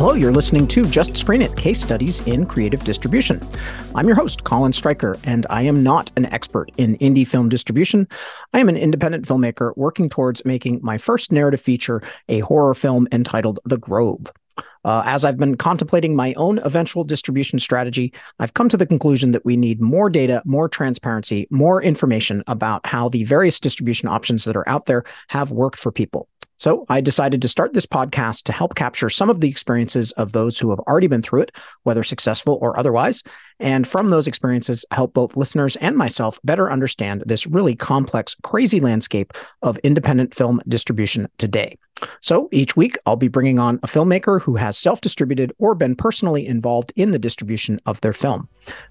Hello, you're listening to Just Screen It Case Studies in Creative Distribution. I'm your host, Colin Stryker, and I am not an expert in indie film distribution. I am an independent filmmaker working towards making my first narrative feature a horror film entitled The Grove. Uh, as I've been contemplating my own eventual distribution strategy, I've come to the conclusion that we need more data, more transparency, more information about how the various distribution options that are out there have worked for people. So I decided to start this podcast to help capture some of the experiences of those who have already been through it, whether successful or otherwise. And from those experiences, help both listeners and myself better understand this really complex, crazy landscape of independent film distribution today. So each week, I'll be bringing on a filmmaker who has self distributed or been personally involved in the distribution of their film.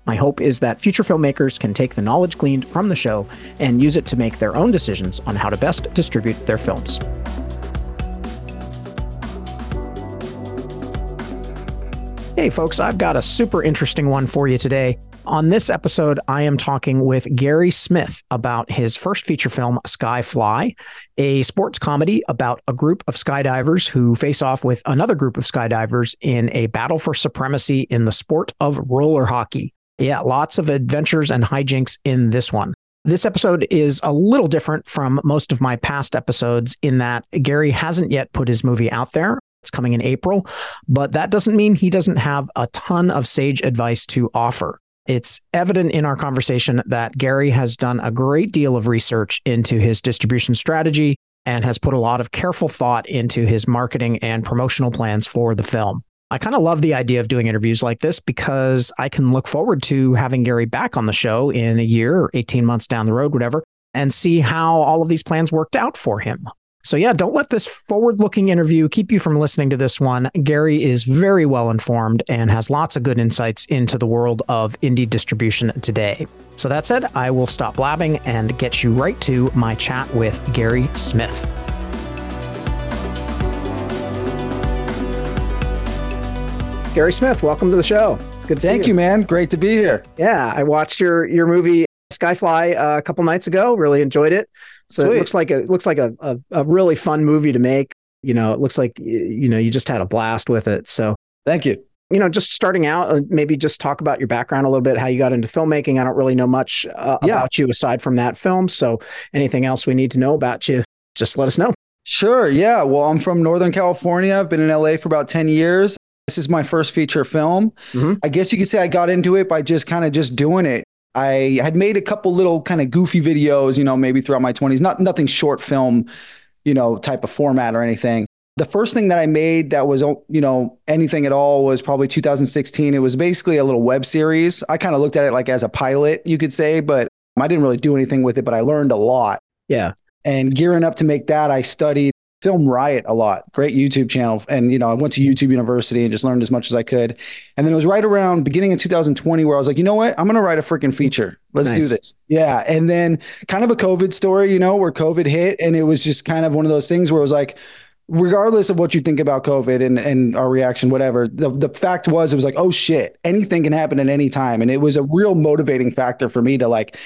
My hope is that future filmmakers can take the knowledge gleaned from the show and use it to make their own decisions on how to best distribute their films. Hey, folks, I've got a super interesting one for you today. On this episode, I am talking with Gary Smith about his first feature film, Skyfly, a sports comedy about a group of skydivers who face off with another group of skydivers in a battle for supremacy in the sport of roller hockey. Yeah, lots of adventures and hijinks in this one. This episode is a little different from most of my past episodes in that Gary hasn't yet put his movie out there. It's coming in April, but that doesn't mean he doesn't have a ton of sage advice to offer. It's evident in our conversation that Gary has done a great deal of research into his distribution strategy and has put a lot of careful thought into his marketing and promotional plans for the film. I kind of love the idea of doing interviews like this because I can look forward to having Gary back on the show in a year or 18 months down the road, whatever, and see how all of these plans worked out for him. So, yeah, don't let this forward looking interview keep you from listening to this one. Gary is very well informed and has lots of good insights into the world of indie distribution today. So, that said, I will stop blabbing and get you right to my chat with Gary Smith. Gary Smith, welcome to the show. It's good to Thank see you, man. Great to be here. Yeah, I watched your your movie Skyfly uh, a couple nights ago. Really enjoyed it. So Sweet. it looks like a looks like a, a a really fun movie to make. You know, it looks like you know you just had a blast with it. So Thank you. you know, just starting out, uh, maybe just talk about your background a little bit, how you got into filmmaking. I don't really know much uh, Yeah. about you aside from that film. So anything else we need to know about you, just let us know. Sure. Yeah. Well, I'm from Northern California. I've been in LA for about 10 years. This is my first feature film. Mhm. I guess you could say I got into it by just kind of just doing it. I had made a couple little kind of goofy videos, you know, maybe throughout my 20s, not nothing short film, you know, type of format or anything. The first thing that I made that was, oh, you know, anything at all was probably 2016. It was basically a little web series. I kind of looked at it like as a pilot, you could say, but I didn't really do anything with it, but I learned a lot. Yeah. And gearing up to make that, I studied Film Riot a lot. Great YouTube channel. And, you know, I went to YouTube University and just learned as much as I could. And then it was right around beginning of 2020 where I was like, you know what? I'm going to write a freaking feature. Let's do this. Yeah. And then kind of a COVID story, you know, where COVID hit. And it was just kind of one of those things where it was like, regardless of what you think about COVID and, and our reaction, whatever, the, the fact was, it was like, oh shit, anything can happen at any time. And it was a real motivating factor for me to like,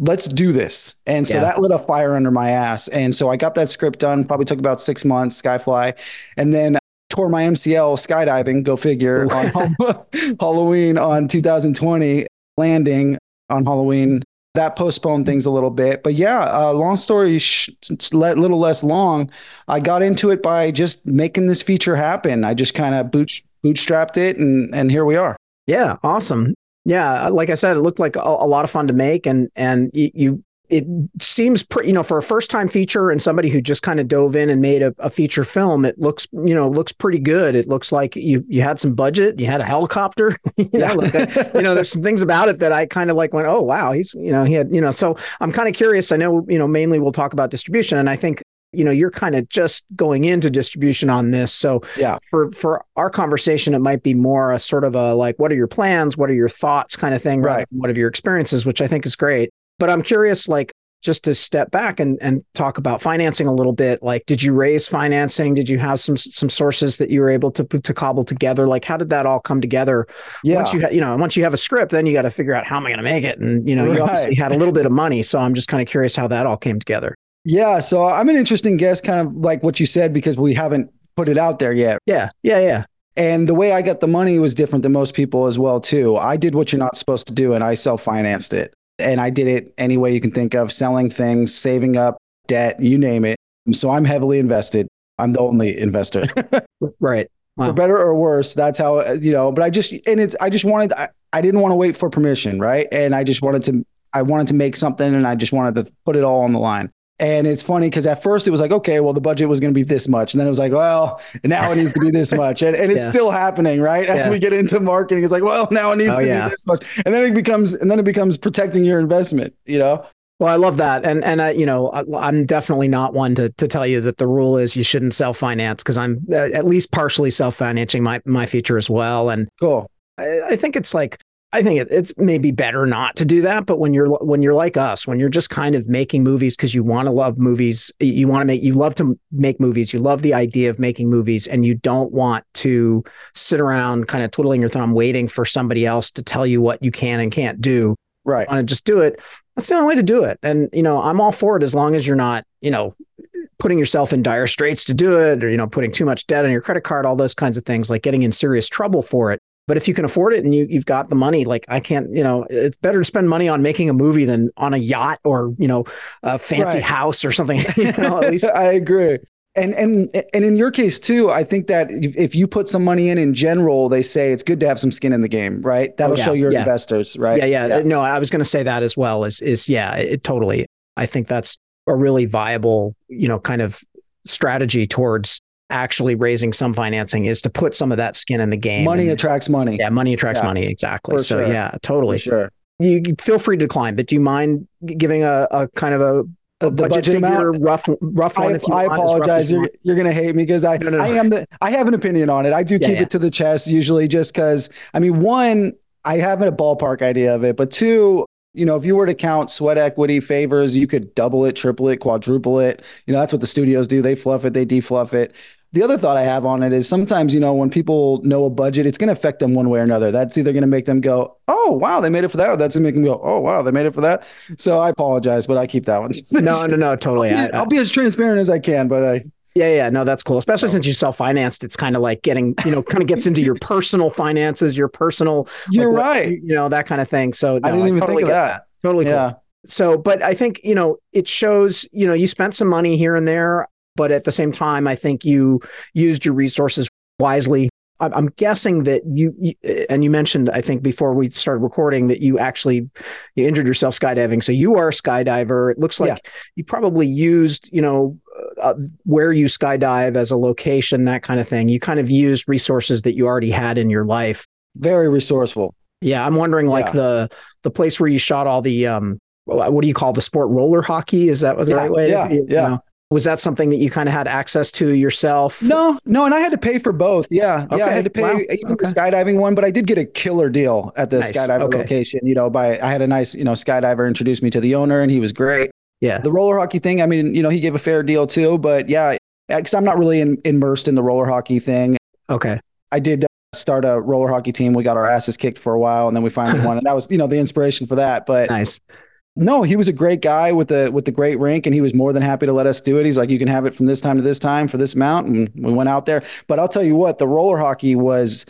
let's do this. And so Yeah. that lit a fire under my ass. And so I got that script done, probably took about six months, Skyfly. And then tore my MCL skydiving, go figure, on Halloween on 2020, landing on Halloween. That postponed things a little bit. But yeah, uh, long story, sh- little less long. I got into it by just making this feature happen. I just kind of boot, bootstrapped it, and, and here we are. Yeah, awesome. Yeah, like I said, it looked like a, a lot of fun to make, and and you, you it seems pretty, you know, for a first time feature and somebody who just kind of dove in and made a, a feature film, it looks, you know, looks pretty good. It looks like you you had some budget, you had a helicopter, you know, like that, you know, there's some things about it that I kind of like went, oh wow, he's, you know, he had, you know, so I'm kind of curious. I know, you know, mainly we'll talk about distribution, and I think you know you're kind of just going into distribution on this. So Yeah. for for our conversation it might be more a sort of a like what are your plans? What are your thoughts kind of thing Right. what are your experiences which i think is great. But i'm curious like just to step back and and talk about financing a little bit like did you raise financing? Did you have some some sources that you were able to put to cobble together? Like how did that all come together? Yeah. once you ha- you know once you have a script then you got to figure out how am i going to make it? And you know you obviously had a little bit of money so i'm just kind of curious how that all came together Yeah, so I'm an interesting guest, kind of like what you said, because we haven't put it out there yet. yeah yeah yeah And the way I got the money was different than most people as well too. I did what you're not supposed to do and I self-financed it. And I did it any way you can think of, selling things, saving up, debt, you name it. So I'm heavily invested. I'm the only investor. right. Wow. For better or worse, that's how uh, you know, but I just and it's I just wanted I, I didn't want to wait for permission, right? And I just wanted to I wanted to make something and I just wanted to put it all on the line. And it's funny because at first it was like, okay, well, the budget was going to be this much. And then it was like, well, now it needs to be this much. And, and it's yeah. still happening, right? As yeah. we get into marketing, it's like, well, now it needs oh, to yeah. be this much. And then it becomes, and then it becomes protecting your investment, you know? Well, I love that, and and I, you know, I'm definitely not one to to tell you that the rule is you shouldn't self finance because I'm uh, at least partially self financing my my future as well. And cool. I, I think it's like I think it, it's maybe better not to do that. But when you're when you're like us, when you're just kind of making movies because you want to love movies, you want to make you love to make movies, you love the idea of making movies, and you don't want to sit around kind of twiddling your thumb waiting for somebody else to tell you what you can and can't do. Right. Want to just do it. That's the only way to do it. And you know, I'm all for it as long as you're not, you know, putting yourself in dire straits to do it, or you know, putting too much debt on your credit card, all those kinds of things, like getting in serious trouble for it. But if you can afford it and you, you've got the money, like I can't, you know, it's better to spend money on making a movie than on a yacht or, you know, a fancy right. house or something. You know, at least I agree. And and and in your case too, I think that if you put some money in in general, they say it's good to have some skin in the game, right? That'll oh, yeah, show your yeah. investors, right? Yeah, yeah, yeah. No, I was going to say that as well. Is is yeah, it, totally. I think that's a really viable, you know, kind of strategy towards actually raising some financing is to put some of that skin in the game. Money and, attracts money. Yeah, money attracts yeah, money. Exactly. So sure. yeah, totally. For sure. You feel free to decline, but do you mind giving a, a kind of a the budget, budget figure, amount, rough, rough one. I, I apologize. You're, you're going to hate me because I, no, no, no. I am the, I have an opinion on it. I do yeah, keep yeah. it to the chest usually just because, I mean, one, I have a ballpark idea of it, but two, you know, if you were to count sweat equity favors, you could double it, triple it, quadruple it. You know, that's what the studios do. They fluff it, they defluff it the other thought I have on it is sometimes, you know, when people know a budget, it's going to affect them one way or another. That's either going to make them go, oh, wow, they made it for that. Or that's going to make them go, oh, wow, they made it for that. So I apologize, but I keep that one. no, no, no, totally. I'll be, I'll be as transparent as I can, but I, yeah, yeah, no, that's cool. Especially since you self-financed, it's kind of like getting, you know, kind of gets into your personal finances, your personal. You're like, right. You know that kind of thing. So no, I didn't even totally think of that. that. Totally cool. Yeah. So, but I think you know it shows. You know, you spent some money here and there but at the same time, I think you used your resources wisely. I'm guessing that you, and you mentioned, I think before we started recording that you actually you injured yourself skydiving. So you are a skydiver. It looks like yeah. you probably used, you know, uh, where you skydive as a location, that kind of thing. You kind of used resources that you already had in your life. Very resourceful. Yeah, I'm wondering, like yeah. the the place where you shot all the um, what do you call the sport roller hockey? Is that the yeah, right way? Yeah, you yeah. Know? Was that something that you kind of had access to yourself? No, no, and I had to pay for both. Yeah, okay. yeah, I had to pay wow. even okay. the skydiving one, but I did get a killer deal at the nice. skydiver okay. location. You know, by I had a nice, you know, skydiver introduced me to the owner, and he was great. Yeah, the roller hockey thing. I mean, you know, he gave a fair deal too, but yeah, because I'm not really in, immersed in the roller hockey thing. Okay, I did uh, start a roller hockey team. We got our asses kicked for a while, and then we finally won, and that was you know the inspiration for that. But nice no, he was a great guy with the with the great rink, and he was more than happy to let us do it. He's like, you can have it from this time to this time for this amount, and we went out there. But I'll tell you what, the roller hockey was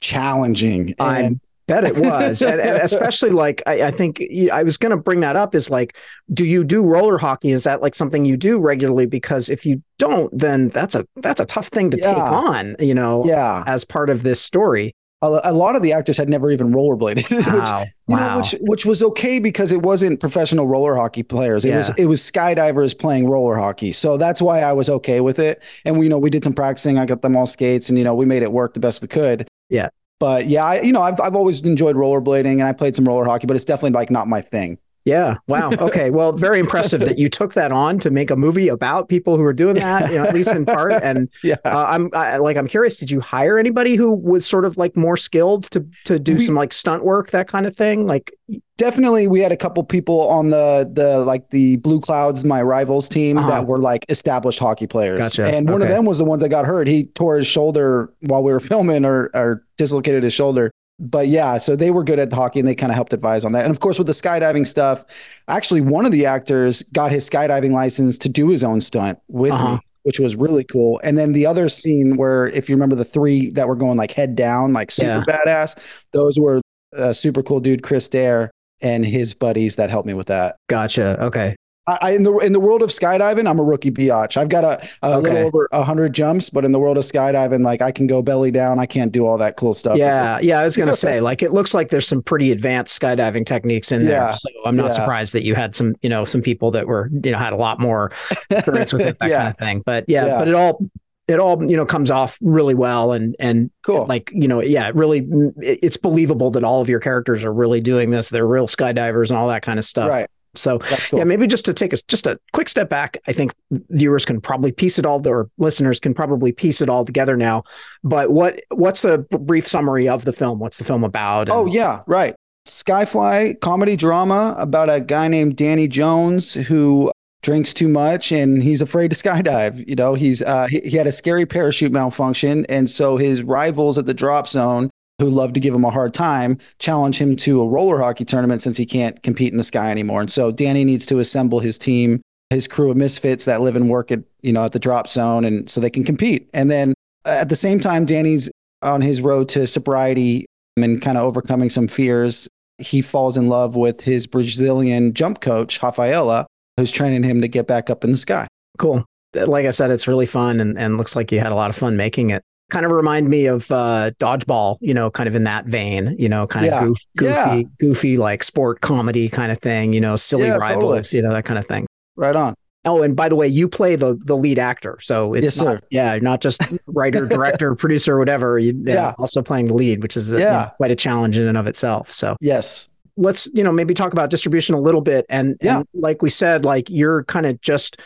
challenging. I bet it was, and, and especially like I, I think I was going to bring that up. Is like, do you do roller hockey? Is that like something you do regularly? Because if you don't, then that's a that's a tough thing to yeah. take on. You know, yeah, as part of this story a, a, lot of the actors had never even rollerbladed, wow. which you wow. which which was okay because it wasn't professional roller hockey players. It yeah. was it was skydivers playing roller hockey. So that's why I was okay with it. And we you know we did some practicing. I got them all skates, and you know we made it work the best we could. Yeah. But yeah, I, you know, I've I've always enjoyed rollerblading, and I played some roller hockey, but it's definitely like not my thing. Yeah. Wow. Okay. Well, very impressive that you took that on to make a movie about people who are doing that, you know, at least in part. And yeah, uh, I'm I, like, I'm curious. Did you hire anybody who was sort of like more skilled to to do we, some like stunt work, that kind of thing? Like, definitely, we had a couple people on the the like the Blue Clouds, my rivals team, uh-huh. that were like established hockey players. Gotcha. And one okay. of them was the ones that got hurt. He tore his shoulder while we were filming, or or dislocated his shoulder but yeah, so they were good at hockey and they kind of helped advise on that. And of course, with the skydiving stuff, actually, one of the actors got his skydiving license to do his own stunt with uh-huh. me. which was really cool. And then the other scene where, if you remember the three that were going like head down, like super Yeah. badass, those were a super cool dude, Chris Dare, and his buddies that helped me with that. Gotcha. Okay. I, in the in the world of skydiving, I'm a rookie biatch. I've got a, a Okay. little over hundred jumps, but in the world of skydiving, like I can go belly down. I can't do all that cool stuff. Yeah, yeah. I was gonna say, like, it looks like there's some pretty advanced skydiving techniques in there. Yeah, So I'm not yeah. surprised that you had some, you know, some people that were, you know, had a lot more experience with it, that Yeah. kind of thing. But yeah, Yeah. but it all, it all, you know, comes off really well, and and cool. like, you know, yeah, it really, it's believable that all of your characters are really doing this. They're real skydivers and all that kind of stuff. right. So cool. yeah, maybe just to take us just a quick step back, I think viewers can probably piece it all, or listeners can probably piece it all together now. But what what's the brief summary of the film? What's the film about? Oh yeah, right. Skyfly comedy drama about a guy named Danny Jones who drinks too much and he's afraid to skydive. You know, he's uh, he, he had a scary parachute malfunction, and so his rivals at the drop zone, who love to give him a hard time, challenge him to a roller hockey tournament since he can't compete in the sky anymore. And so Danny needs to assemble his team, his crew of misfits that live and work at you know at the drop zone, and so they can compete. And then at the same time, Danny's on his road to sobriety and kind of overcoming some fears, he falls in love with his Brazilian jump coach, Rafaela, who's training him to get back up in the sky. cool. Like I said, it's really fun and, and looks like you had a lot of fun making it. Kind of remind me of uh, dodgeball, you know, kind of in that vein, you know, kind Yeah. of goof, goofy, Yeah. goofy like sport comedy kind of thing, you know, silly Yeah, rivals, you know, that kind of thing. Right on. Oh, and by the way, you play the the lead actor, so it's Yes, not, yeah, not just writer, director, producer, whatever. You, yeah, also playing the lead, which is uh, you Yeah. know, quite a challenge in and of itself. So Yes. let's you know maybe talk about distribution a little bit, and, Yeah. and like we said, like you're kind of just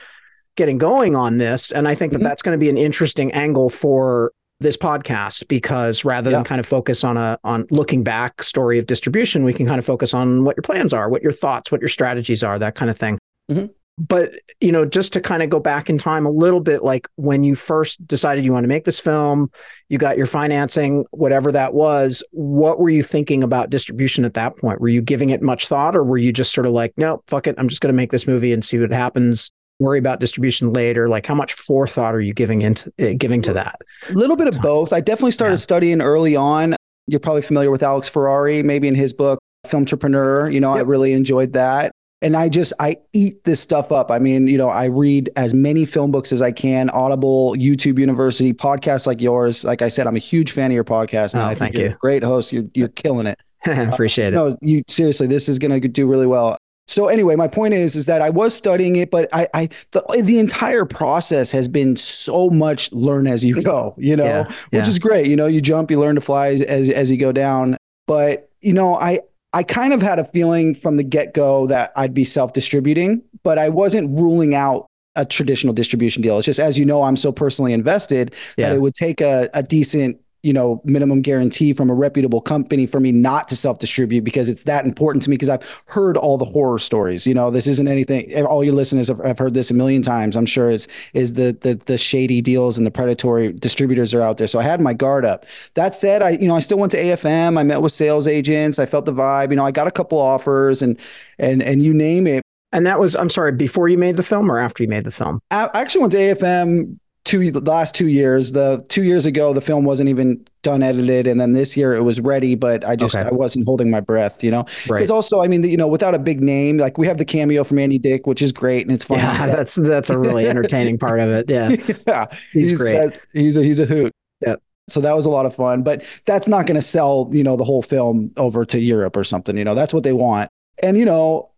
getting going on this, and I think that that's going to be an interesting angle for this podcast because rather than kind of focus on a on looking back story of distribution, we can kind of focus on what your plans are, what your thoughts, what your strategies are, that kind of thing. Mhm. But you know, just to kind of go back in time a little bit, like when you first decided you want to make this film, you got your financing, whatever that was. What were you thinking about distribution at that point? Were you giving it much thought, or were you just sort of like, no, fuck it, I'm just going to make this movie and see what happens? Worry about distribution later. Like, how much forethought are you giving into uh, giving to that? A little bit of both. I definitely started Yeah. studying early on. You're probably familiar with Alex Ferrari, maybe in his book, Film Entrepreneur. You know, I really enjoyed that. And I just, I eat this stuff up. I mean, you know, I read as many film books as I can, Audible, YouTube University, podcasts like yours. Like I said, I'm a huge fan of your podcast, man. Oh, I think thank you're you. a great host. You're, you're killing it. Appreciate it. No, you seriously, this is going to do really well. So anyway, my point is, is that I was studying it, but I, I, the, the entire process has been so much learn as you go, you know, Yeah, which yeah. is great. You know, you jump, you learn to fly as, as, as you go down. But, you know, I, I kind of had a feeling from the get go that I'd be self distributing, but I wasn't ruling out a traditional distribution deal. It's just, as you know, I'm so personally invested Yeah. that it would take a, a decent you know minimum guarantee from a reputable company for me not to self distribute because it's that important to me because I've heard all the horror stories you know? This isn't anything all your listeners have, have heard this a million times I'm sure is is the, the the shady deals and the predatory distributors are out there. So I had my guard up. That said I you know I still went to AFM I met with sales agents. I felt the vibe. You know I got a couple offers and and and you name it. And that was, I'm sorry, before you made the film or after you made the film? I I actually went to AFM two the last two years. The two years ago, the film wasn't even done edited, and then this year it was ready, but I just Okay. I wasn't holding my breath, you know. Right. Because also, I mean, you know, without a big name, like we have the cameo from Andy Dick, which is great and it's fun. Yeah, that's that's a really entertaining part of it. Yeah, yeah, he's, great. that- he's a he's a hoot. Yeah. So that was a lot of fun, but that's not going to sell, you know, the whole film over to Europe or something. You know, that's what they want. And you know,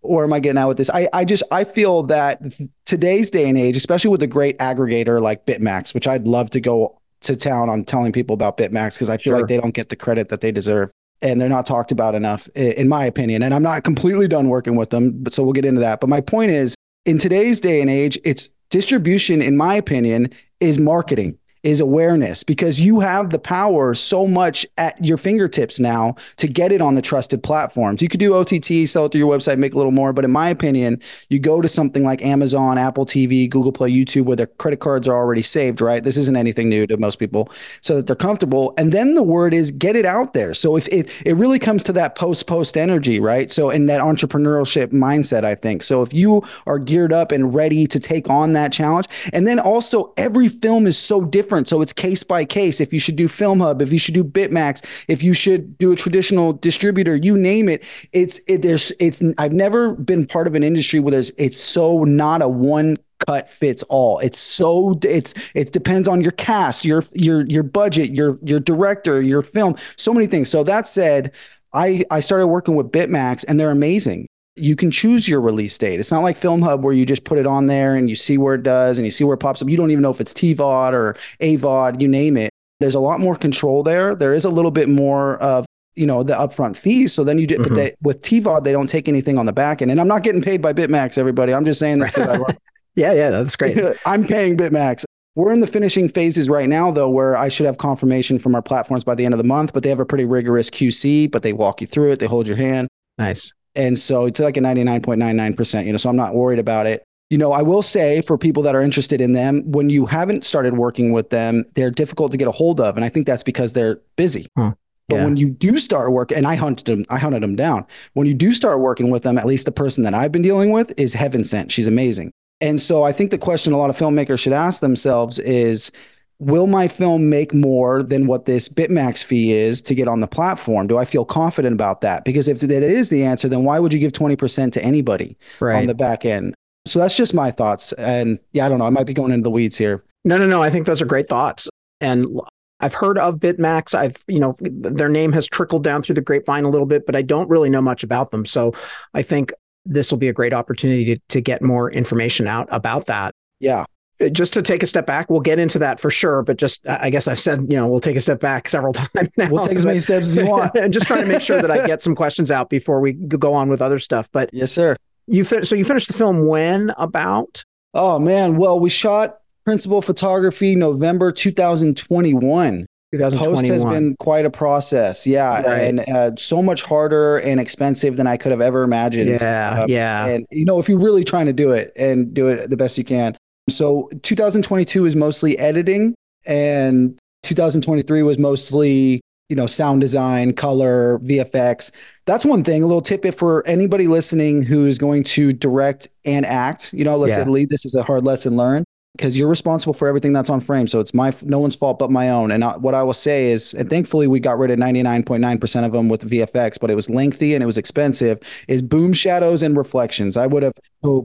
where am I getting at with this? I I just I feel that today's day and age, especially with a great aggregator like Bitmax, which I'd love to go to town on telling people about Bitmax because I feel Sure. like they don't get the credit that they deserve. And they're not talked about enough, in my opinion. And I'm not completely done working with them, but so we'll get into that. But my point is, in today's day and age, it's distribution, in my opinion, is marketing. Is awareness because you have the power so much at your fingertips now to get it on the trusted platforms. You could do OTT, sell it through your website, make a little more. But in my opinion, you go to something like Amazon, Apple TV, Google Play, YouTube, where their credit cards are already saved, right? This isn't anything new to most people, so that they're comfortable. And then the word is get it out there. So if it, it really comes to that post post energy, right? So in that entrepreneurship mindset, I think. So if you are geared up and ready to take on that challenge, and then also every film is so different. So it's case by case. If you should do Film Hub, if you should do Bitmax, if you should do a traditional distributor, you name it. It's it, there's it's I've never been part of an industry where there's it's so not a one cut fits all. It's so it's it depends on your cast, your your your budget, your your director, your film, so many things. So that said, I I started working with Bitmax and they're amazing. You can choose your release date. It's not like Film Hub where you just put it on there and you see where it does and you see where it pops up. You don't even know if it's TVOD or AVOD, you name it. There's a lot more control there. There is a little bit more of you know the upfront fees. So then you did, mm-hmm. but they, with TVOD they don't take anything on the back end. And I'm not getting paid by Bitmax, everybody. I'm just saying this because I love. yeah, yeah, that's great. I'm paying Bitmax. We're in the finishing phases right now, though, where I should have confirmation from our platforms by the end of the month. But they have a pretty rigorous QC, but they walk you through it. They hold your hand. Nice. And so it's like a 99.99%, you know, so I'm not worried about it. You know, I will say for people that are interested in them, when you haven't started working with them, they're difficult to get a hold of. And I think that's because they're busy. Huh. But yeah. when you do start work, and I hunted them, I hunted them down. When you do start working with them, at least the person that I've been dealing with is heaven sent. She's amazing. And so I think the question a lot of filmmakers should ask themselves is, will my film make more than what this Bitmax fee is to get on the platform? Do I feel confident about that? Because if that is the answer, then why would you give 20% to anybody right. on the back end? So that's just my thoughts. And yeah, I don't know. I might be going into the weeds here. No, no, no. I think those are great thoughts. And I've heard of Bitmax. I've, you know, their name has trickled down through the grapevine a little bit, but I don't really know much about them. So I think this will be a great opportunity to, to get more information out about that. Yeah. Just to take a step back, we'll get into that for sure. But just, I guess I've said, you know, we'll take a step back several times now. We'll take as many steps as you want. and just trying to make sure that I get some questions out before we go on with other stuff. But yes, sir. You fin- so you finished the film when about? Oh man, well we shot principal photography November 2021. 2021. Post has been quite a process. Yeah. Right. And uh, so much harder and expensive than I could have ever imagined. Yeah. Uh, yeah. And, you know, if you're really trying to do it and do it the best you can. So 2022 is mostly editing and 2023 was mostly, you know, sound design, color, VFX. That's one thing. A little tidbit for anybody listening who is going to direct and act. You know, let's yeah. say lead. This is a hard lesson learned because you're responsible for everything that's on frame. So it's my no one's fault but my own. And I, what I will say is, and thankfully we got rid of 99.9% of them with VFX, but it was lengthy and it was expensive. Is boom shadows and reflections. I would have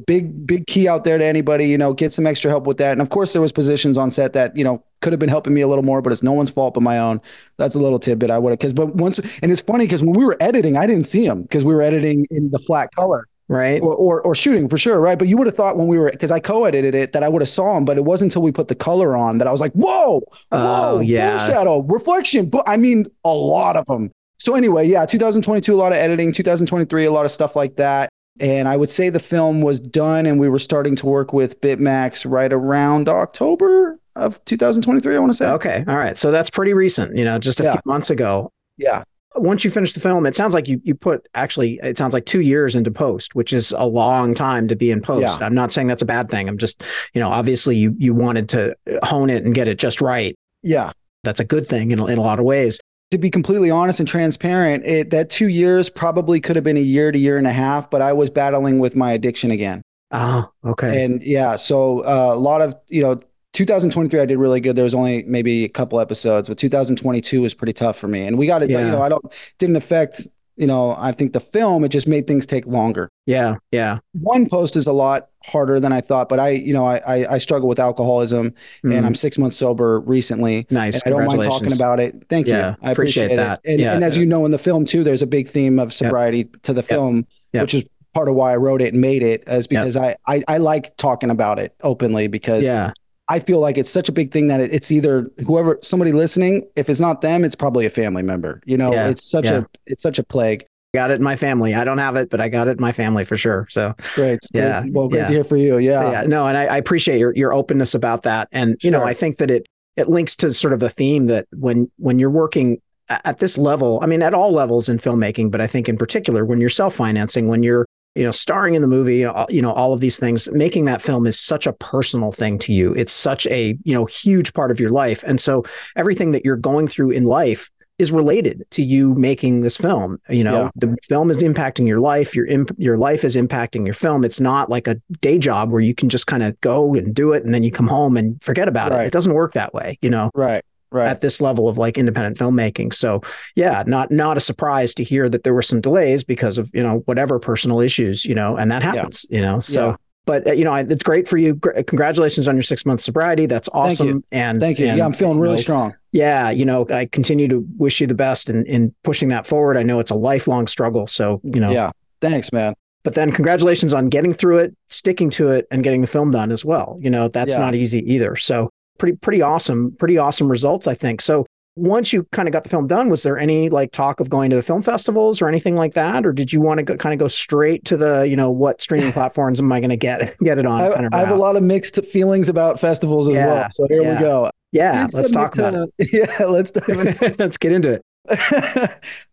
big big key out there to anybody. You know, get some extra help with that. And of course there was positions on set that you know could have been helping me a little more, but it's no one's fault but my own. That's a little tidbit I would have because but once and it's funny because when we were editing, I didn't see them because we were editing in the flat color right? Or, or, or shooting for sure, right? But you would have thought when we were because I co-edited it that I would have saw him, but it wasn't until we put the color on that I was like, whoa, oh, whoa, oh, yeah, shadow, reflection. But I mean, a lot of them. So anyway, yeah, 2022, a lot of editing. 2023, a lot of stuff like that. And I would say the film was done, and we were starting to work with Bitmax right around October of 2023. I want to say. Okay, all right. So that's pretty recent. You know, just a yeah. few months ago. Yeah once you finish the film, it sounds like you you put actually it sounds like two years into post, which is a long time to be in post. Yeah. I'm not saying that's a bad thing. I'm just you know obviously you you wanted to hone it and get it just right. Yeah, that's a good thing in in a lot of ways. To be completely honest and transparent, it, that two years probably could have been a year to year and a half, but I was battling with my addiction again. Oh, okay. And yeah, so uh, a lot of you know 2023 I did really good. There was only maybe a couple episodes, but 2022 was pretty tough for me. And we got it, yeah. you know, I don't didn't affect, you know, I think the film, it just made things take longer. Yeah. Yeah. One post is a lot harder than I thought, but I, you know, I I, I struggle with alcoholism mm. and I'm six months sober recently. Nice. I don't mind talking about it. Thank yeah, you. I appreciate, appreciate that. It. And, yeah. and as you know in the film too, there's a big theme of sobriety yep. to the film, yep. Yep. which is part of why I wrote it and made it is because I, I, I like talking about it openly because yeah. I feel like it's such a big thing that it's either whoever somebody listening, if it's not them, it's probably a family member. You know, yeah, it's such yeah. a it's such a plague. Got it in my family. I don't have it, but I got it in my family for sure. So great. Yeah. Well, great yeah. to hear for you. Yeah. Yeah. No, and I, I, appreciate your your openness about that. And you sure. know, I think that it it links to sort of the theme that when when you're working at this level, I mean, at all levels in filmmaking, but I think in particular when you're self financing, when you're you know starring in the movie uh, you know all of these things making that film is such a personal thing to you it's such a you know huge part of your life and so everything that you're going through in life is related to you making this film. You know, yeah. the film is impacting your life. Your imp- your life is impacting your film. It's not like a day job where you can just kind of go and do it and then you come home and forget about right. it. It doesn't work that way. You know, right. Right. at this level of like independent filmmaking. So yeah, not not a surprise to hear that there were some delays because of you know whatever personal issues you know, and that happens. Yeah. You know, so. Yeah. But uh, you know, it's great for you. Congratulations on your six month sobriety. That's awesome. Thank and thank you. And, yeah, I'm feeling really you know, strong yeah, you know, I continue to wish you the best in, in pushing that forward. I know it's a lifelong struggle. So, you know. Yeah. Thanks, man. But then congratulations on getting through it, sticking to it, and getting the film done as well. You know, that's yeah. not easy either. So pretty, pretty awesome, pretty awesome results, I think. So once you kind of got the film done, was there any like talk of going to the film festivals or anything like that, or did you want to go, kind of go straight to the you know what streaming platforms am I going to get get it on? I, kind of I have a lot of mixed feelings about festivals as yeah, well. So here yeah. we go. Yeah, let's talk to, about it. Yeah, let's let's get into it.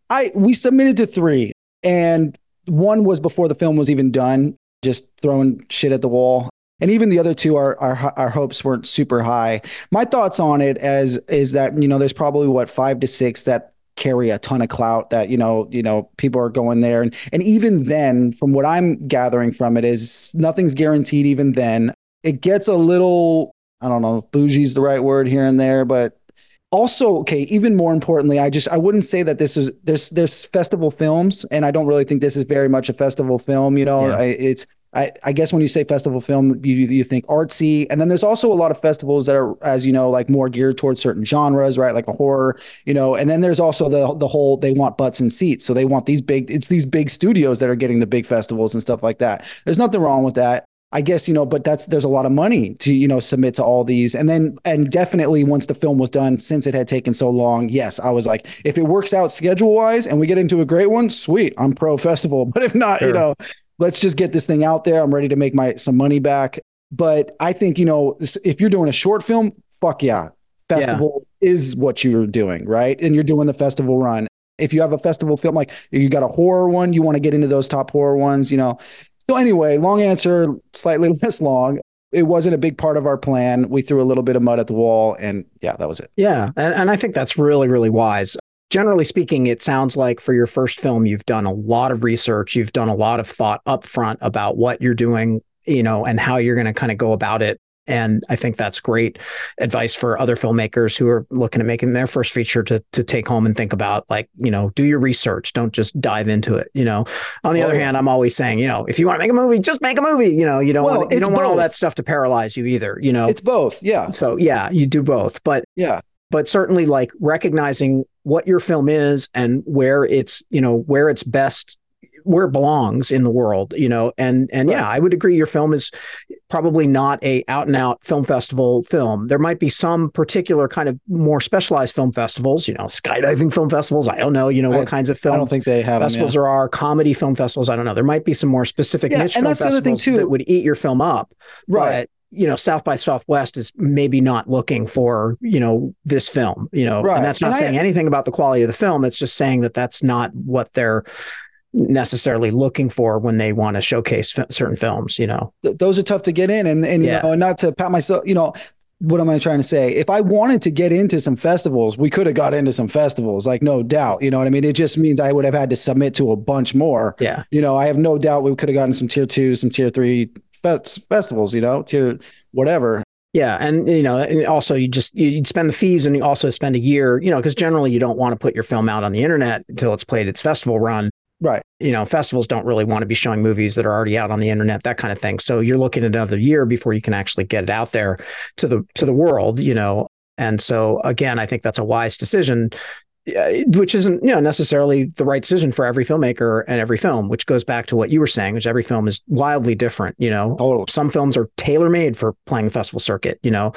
I we submitted to three, and one was before the film was even done, just throwing shit at the wall. And even the other two, our, our our hopes weren't super high. My thoughts on it as is that you know there's probably what five to six that carry a ton of clout that you know you know people are going there and and even then from what i'm gathering from it is nothing's guaranteed even then it gets a little I don't know if bougie's the right word here and there, but also okay even more importantly i just i wouldn't say that this is there's there's festival films and i don't really think this is very much a festival film you know yeah. I, it's I, I guess when you say festival film you you think artsy. And then there's also a lot of festivals that are as you know like more geared towards certain genres right? Like a horror you know and then there's also the the whole they want butts and seats. So they want these big it's these big studios that are getting the big festivals and stuff like that. There's nothing wrong with that. I guess you know, but that's there's a lot of money to you know submit to all these, and then and definitely once the film was done, since it had taken so long, yes, I was like, if it works out schedule wise and we get into a great one, sweet, I'm pro festival. But if not, sure. you know, let's just get this thing out there. I'm ready to make my some money back. But I think you know, if you're doing a short film, fuck yeah, festival yeah. is what you're doing, right? And you're doing the festival run. If you have a festival film, like you got a horror one, you want to get into those top horror ones, you know, so anyway, long answer, slightly less long. It wasn't a big part of our plan. We threw a little bit of mud at the wall, and yeah, that was it. Yeah, and, and I think that's really, really wise. Generally speaking, it sounds like for your first film, you've done a lot of research, you've done a lot of thought up front about what you're doing, you know, and how you're going to kind of go about it and I think that's great advice for other filmmakers who are looking at making their first feature to to take home and think about like, you know, do your research. Don't just dive into it. You know. On the oh, other hand, I'm always saying, you know, if you want to make a movie, just make a movie. You know, you don't well, want you don't both. want all that stuff to paralyze you either. You know. It's both. Yeah. So yeah, you do both. But yeah. But certainly like recognizing what your film is and where it's, you know, where it's best where it belongs in the world, you know. And and right. yeah, I would agree. Your film is probably not a out and out film festival film. There might be some particular kind of more specialized film festivals, you know, skydiving film festivals. I don't know, you know, what kinds of film. I don't think they have festivals them, yeah. there are. Comedy film festivals. I don't know. There might be some more specific yeah, niche and film that's festivals the other thing too. that would eat your film up. Right. You know, South by Southwest is maybe not looking for, you know, this film, you know, right. and that's not and saying I, anything about the quality of the film. It's just saying that that's not what they're necessarily looking for when they want to showcase f- certain films you know Th- those are tough to get in and and you yeah. know not to pat myself you know what am I trying to say? If I wanted to get into some festivals, we could have got into some festivals, like no doubt. You know what I mean? It just means I would have had to submit to a bunch more. Yeah. You know, I have no doubt we could have gotten some tier two, some tier three festivals. You know, to whatever. Yeah, and you know, and also you just you'd spend the fees, and you also spend a year. You know, because generally you don't want to put your film out on the internet until it's played its festival run. Right. You know, festivals don't really want to be showing movies that are already out on the internet, that kind of thing. So you're looking at another year before you can actually get it out there to the to the world, you know. And so again, I think that's a wise decision which isn't you know necessarily the right decision for every filmmaker and every film which goes back to what you were saying which every film is wildly different you know? Totally. some films are tailor made for playing the festival circuit you know?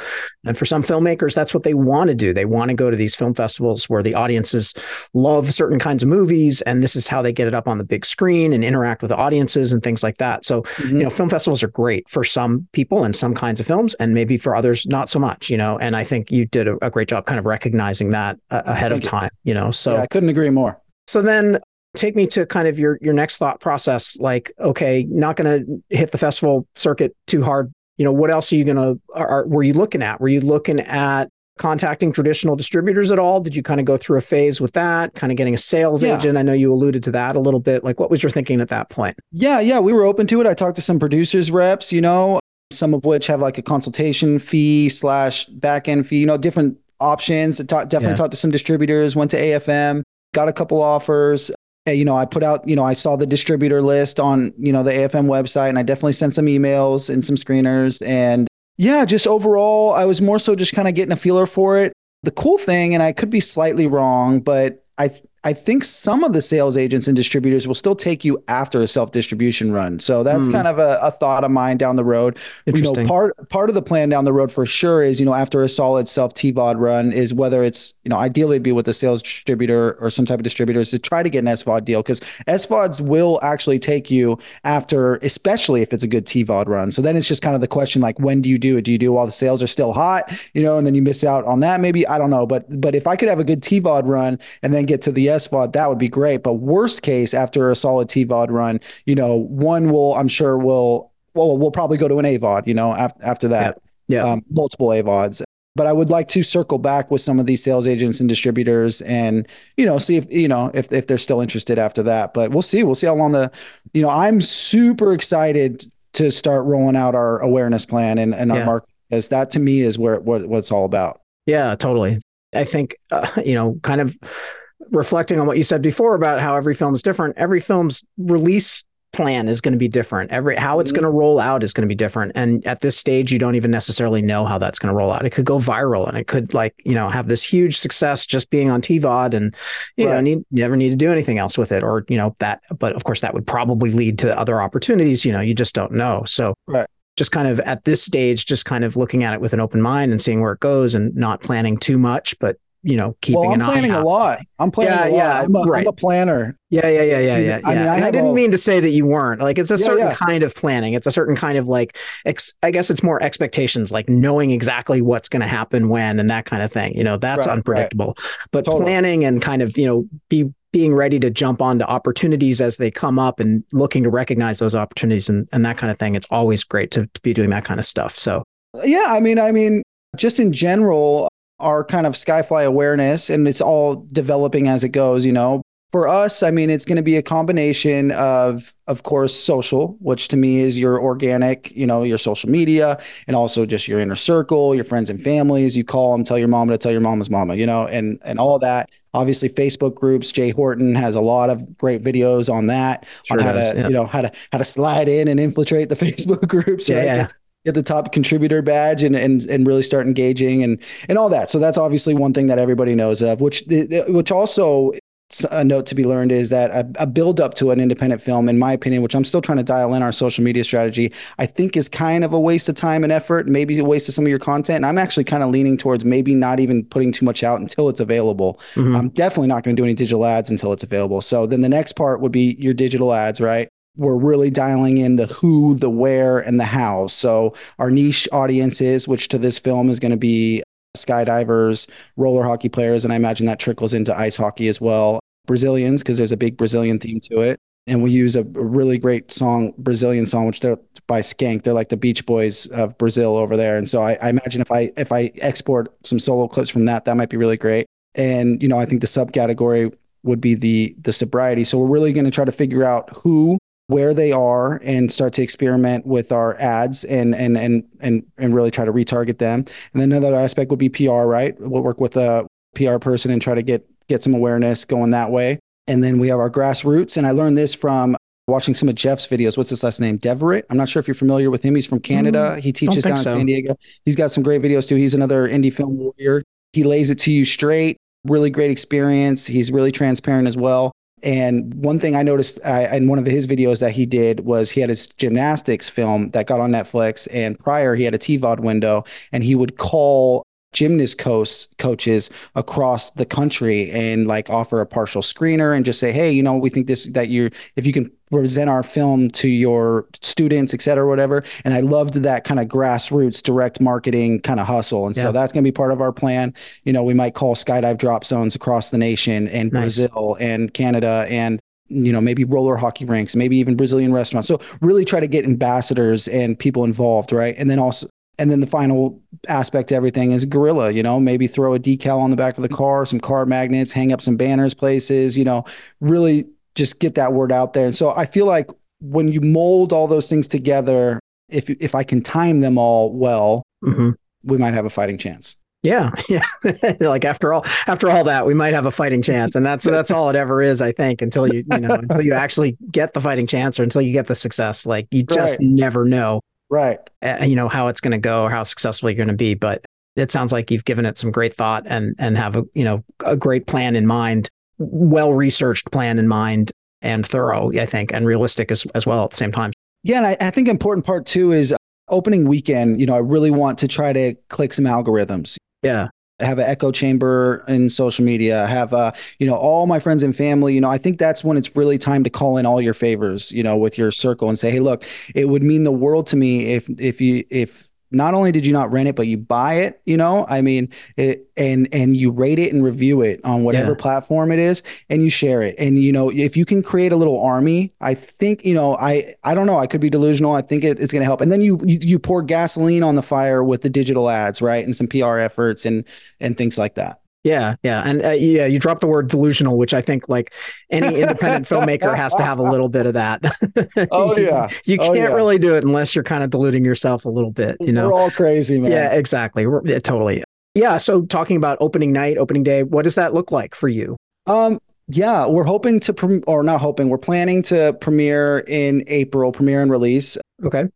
And for some filmmakers that's what they want to do. They want to go to these film festivals where the audiences love certain kinds of movies and this is how they get it up on the big screen and interact with the audiences and things like that. So Mhm. you know film festivals are great for some people and some kinds of films and maybe for others not so much you know? And i think you did a, a great job kind of recognizing that uh, ahead Thank of time. you know so yeah, I couldn't agree more. so then take me to kind of your your next thought process like okay not going to hit the festival circuit too hard you know what else are you going to are, were you looking at were you looking at contacting traditional distributors at all did you kind of go through a phase with that kind of getting a sales Yeah. agent i know you alluded to that a little bit like what was your thinking at that point Yeah, yeah, we were open to it. I talked to some producers reps, you know, some of which have like a consultation fee slash back end fee, you know, different options. I talk, definitely Yeah. talked to some distributors, went to AFM, got a couple offers. You know, I put out, you know, I saw the distributor list on, you know, the AFM website and I definitely sent some emails and some screeners. And yeah, just overall, I was more so just kind of getting a feeler for it. The cool thing, and I could be slightly wrong, but I I think some of the sales agents and distributors will still take you after a self distribution run. So that's Hmm. kind of a, a thought of mine down the road. You know, interesting part part of the plan down the road for sure is you know after a solid self TVOD run is whether it's you know ideally it'd be with a sales distributor or some type of distributors to try to get an SVOD deal because SVODs will actually take you after, especially if it's a good TVOD run. So then it's just kind of the question like when do you do it? Do you do while the sales are still hot, you know, and then you miss out on that? Maybe I don't know, but but if I could have a good TVOD run and then get to the SVOD, that would be great. But worst case, after a solid TVOD run, you know, one will I'm sure will well we'll probably go to an AVOD, you know, after after that yeah um, multiple AVODs. But I would like to circle back with some of these sales agents and distributors, and you know, see if you know if if they're still interested after that. But we'll see. We'll see how long the, you know, I'm super excited to start rolling out our awareness plan and and our Yeah. market because that to me is where what, what it's all about. Yeah, totally. I think, uh, you know, kind of reflecting on what you said before about how every film is different, every film's release plan is going to be different. Every how it's Mhm. going to roll out is going to be different. And at this stage, you don't even necessarily know how that's going to roll out. It could go viral and it could like, you know, have this huge success just being on TVOD and you know, need, you never need to do anything else with it or, you know, that but of course that would probably lead to other opportunities, you know, you just don't know. So Right. just kind of at this stage, just kind of looking at it with an open mind and seeing where it goes and not planning too much, but you know, keeping an eye. well, I'm planning a lot. I'm planning Yeah, a lot. yeah, I'm, a, right. I'm a planner. Yeah, yeah, yeah, yeah, yeah. I mean, yeah. I I, didn't a- mean to say that you weren't. Like it's a Yeah, certain yeah. kind of planning. It's a certain kind of like ex- I guess it's more expectations, like knowing exactly what's going to happen when and that kind of thing. You know, that's Right, right. unpredictable. But Totally. planning and kind of, you know, be being ready to jump onto opportunities as they come up and looking to recognize those opportunities and, and that kind of thing. It's always great to, to be doing that kind of stuff. So Yeah, I mean, I mean, just in general, our kind of skyfly awareness, and it's all developing as it goes. You know, for us, I mean, it's going to be a combination of, of course, social, which to me is your organic, you know, your social media, and also just your inner circle, your friends and families. You call them, tell your mama to tell your mama's mama, you know, and and all that. Obviously, Facebook groups. Jay Horton has a lot of great videos on that Sure on how does, to, yeah. you know, how to how to slide in and infiltrate the Facebook groups. Yeah, right? yeah. Get- the top contributor badge and, and and really start engaging and and all that. So that's obviously one thing that everybody knows of. Which which also a note to be learned is that a, a build up to an independent film, in my opinion, which I'm still trying to dial in our social media strategy, I think is kind of a waste of time and effort, maybe a waste of some of your content. And I'm actually kind of leaning towards maybe not even putting too much out until it's available. mhm. I'm definitely not going to do any digital ads until it's available. So then the next part would be your digital ads, right? We're really dialing in the who, the where, and the how. So our niche audiences, which to this film is going to be skydivers, roller hockey players, and I imagine that trickles into ice hockey as well. Brazilians, because there's a big Brazilian theme to it. And we use a really great song, Brazilian song, which they're by Skank. They're like the Beach Boys of Brazil over there. And so I, I imagine if I if I export some solo clips from that, that might be really great. And you know, I think the subcategory would be the the sobriety. So we're really going to try to figure out who, where they are, and start to experiment with our ads and and and and and really try to retarget them. And then another aspect would be PR. Right, we'll work with a PR person and try to get get some awareness going that way. And then we have our grassroots. And I learned this from watching some of Jeff's videos. What's his last name? Deverett. I'm not sure if you're familiar with him. He's from Canada. Mm, he teaches down so. in San Diego. He's got some great videos too. He's another indie film warrior. He lays it to you straight. Really great experience. He's really transparent as well. And one thing I noticed uh, in one of his videos that he did was he had his gymnastics film that got on Netflix. And prior, he had a TVOD window and he would call gymnast coach, coaches across the country and like offer a partial screener and just say, hey, you know, we think this, that you're if you can present our film to your students, et cetera, whatever. And I loved that kind of grassroots direct marketing kind of hustle. And yeah. so that's going to be part of our plan. You know, we might call skydive drop zones across the nation and nice. Brazil and Canada and you know maybe roller hockey rinks maybe even brazilian restaurants so really try to get ambassadors and people involved right and then also and then the final aspect to everything is guerrilla, you know maybe throw a decal on the back of the mm. car some car magnets hang up some banners places you know really just get that word out there and so i feel like when you mold all those things together if if i can time them all well mm-hmm. we might have a fighting chance yeah, yeah. like after all, after all that, we might have a fighting chance, and that's that's all it ever is, I think. Until you, you know, until you actually get the fighting chance, or until you get the success, like you just right. never know right uh, you know how it's going to go or how successful you're going to be but it sounds like you've given it some great thought and and have a you know a great plan in mind well researched plan in mind and thorough i think and realistic as, as well at the same time. Yeah and I, I think important part too is opening weekend you know i really want to try to click some algorithms. Yeah. Have an echo chamber in social media. Have uh you know all my friends and family you know i think that's when it's really time to call in all your favors you know with your circle and say hey look it would mean the world to me if if you if not only did you not rent it, but you buy it, you know, I mean, it, and, and you rate it and review it on whatever yeah. platform it is and you share it. And, you know, if you can create a little army, I think, you know, I, I don't know, I could be delusional. I think it, it's going to help. And then you, you, you pour gasoline on the fire with the digital ads, right. And some PR efforts and, and things like that. Yeah, yeah, and uh, yeah, you dropped the word delusional, which I think like any independent filmmaker has to have a little bit of that. oh yeah, you, oh, can't yeah. really do it unless you're kind of deluding yourself a little bit. You know, we're all crazy, man. Yeah, exactly. Yeah, totally. Yeah. So talking about opening night, opening day, what does that look like for you? Um, yeah, we're hoping to, pre- or not hoping, we're planning to premiere in April, premiere and release. Okay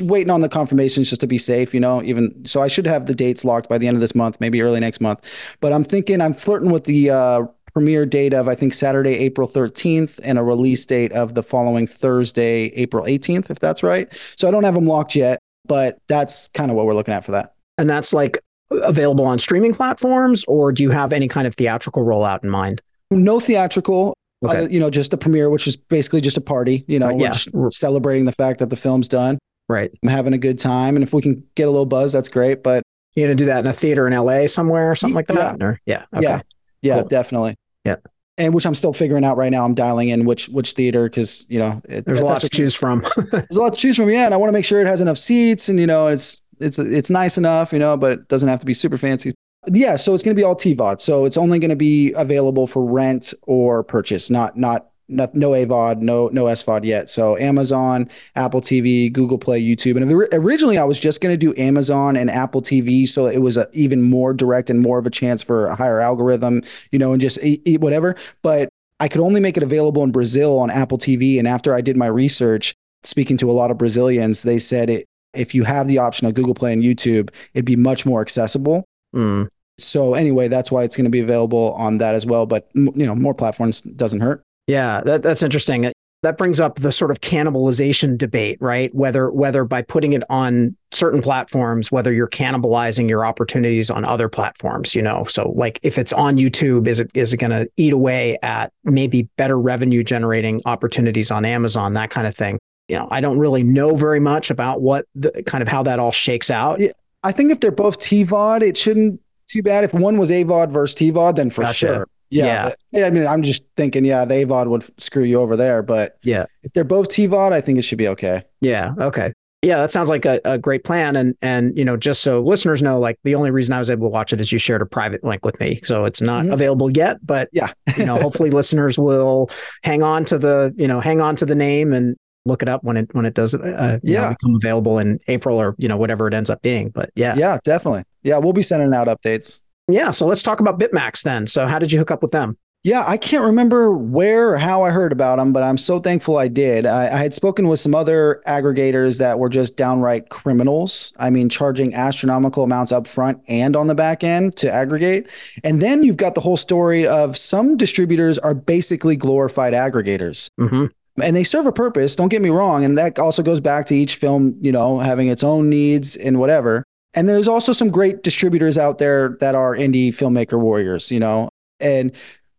waiting on the confirmations just to be safe, you know, even so I should have the dates locked by the end of this month, maybe early next month. But I'm thinking I'm flirting with the uh, premiere date of I think Saturday, April 13th and a release date of the following Thursday, April 18th, if that's right. So I don't have them locked yet, but that's kind of what we're looking at for that. And that's like available on streaming platforms or do you have any kind of theatrical rollout in mind? No theatrical. Okay. Uh, you know, just the premiere, which is basically just a party. You know, uh, yeah. celebrating the fact that the film's done. Right. I'm having a good time. And if we can get a little buzz, that's great. But you're going to do that in a theater in LA somewhere or something like that? Yeah. Or, yeah. Okay. Yeah. Yeah, cool. definitely. Yeah. And which I'm still figuring out right now. I'm dialing in which which theater because you know it, there's a lot to choose from. there's a lot to choose from. Yeah, and I want to make sure it has enough seats, and you know it's it's it's nice enough, you know, but it doesn't have to be super fancy. Yeah, so it's going to be all TVOD. So it's only going to be available for rent or purchase, not not no, no AVOD, no no SVOD yet. So Amazon, Apple TV, Google Play, YouTube. And originally I was just going to do Amazon and Apple TV, so it was a, even more direct and more of a chance for a higher algorithm, you know, and just eat, whatever. But I could only make it available in Brazil on Apple TV. And after I did my research, speaking to a lot of Brazilians, they said it, if you have the option of Google Play and YouTube, it'd be much more accessible. Mm. So anyway, that's why it's going to be available on that as well. But you know, more platforms doesn't hurt. Yeah, that, that's interesting. That brings up the sort of cannibalization debate, right? Whether whether by putting it on certain platforms, whether you're cannibalizing your opportunities on other platforms, you know. So like if it's on YouTube, is it is it going to eat away at maybe better revenue generating opportunities on Amazon, that kind of thing? You know, I don't really know very much about what the kind of how that all shakes out. Yeah, I think if they're both TVOD, it shouldn't too bad. If one was AVOD versus TVOD, then for gotcha. sure. Yeah, yeah. I mean, I'm just thinking, yeah, the AVOD would screw you over there, but yeah, if they're both TVOD, I think it should be okay. Yeah. Okay. Yeah, that sounds like a, a great plan. And and you know, just so listeners know, like the only reason I was able to watch it is you shared a private link with me, so it's not mm-hmm. available yet. But yeah, you know, hopefully listeners will hang on to the you know hang on to the name and look it up when it when it does uh, yeah know, become available in April or you know whatever it ends up being. But yeah, yeah, definitely. Yeah, we'll be sending out updates. Yeah. So let's talk about Bitmax then. So how did you hook up with them? Yeah, I can't remember where or how I heard about them, but I'm so thankful I did. I, I, had spoken with some other aggregators that were just downright criminals. I mean, charging astronomical amounts up front and on the back end to aggregate. And then you've got the whole story of some distributors are basically glorified aggregators. Mm-hmm and they serve a purpose don't get me wrong and that also goes back to each film you know having its own needs and whatever and there's also some great distributors out there that are indie filmmaker warriors you know? And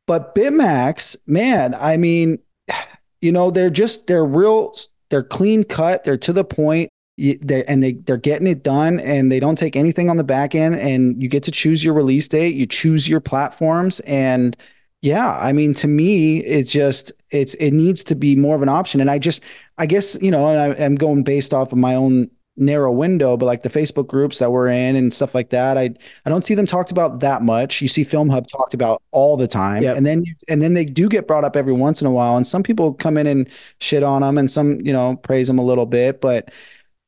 but Bitmax, man, I mean, you know, they're just they're real, they're clean cut, they're to the point, they and they they're getting it done, and they don't take anything on the back end, and you get to choose your release date, you choose your platforms, and yeah, I mean, to me, it's just it's it needs to be more of an option, and I just I guess you know, and I, I'm going based off of my own narrow window, but like the Facebook groups that we're in and stuff like that, I I don't see them talked about that much. You see Film Hub talked about all the time, yep. and then and then they do get brought up every once in a while, and some people come in and shit on them, and some you know praise them a little bit, but.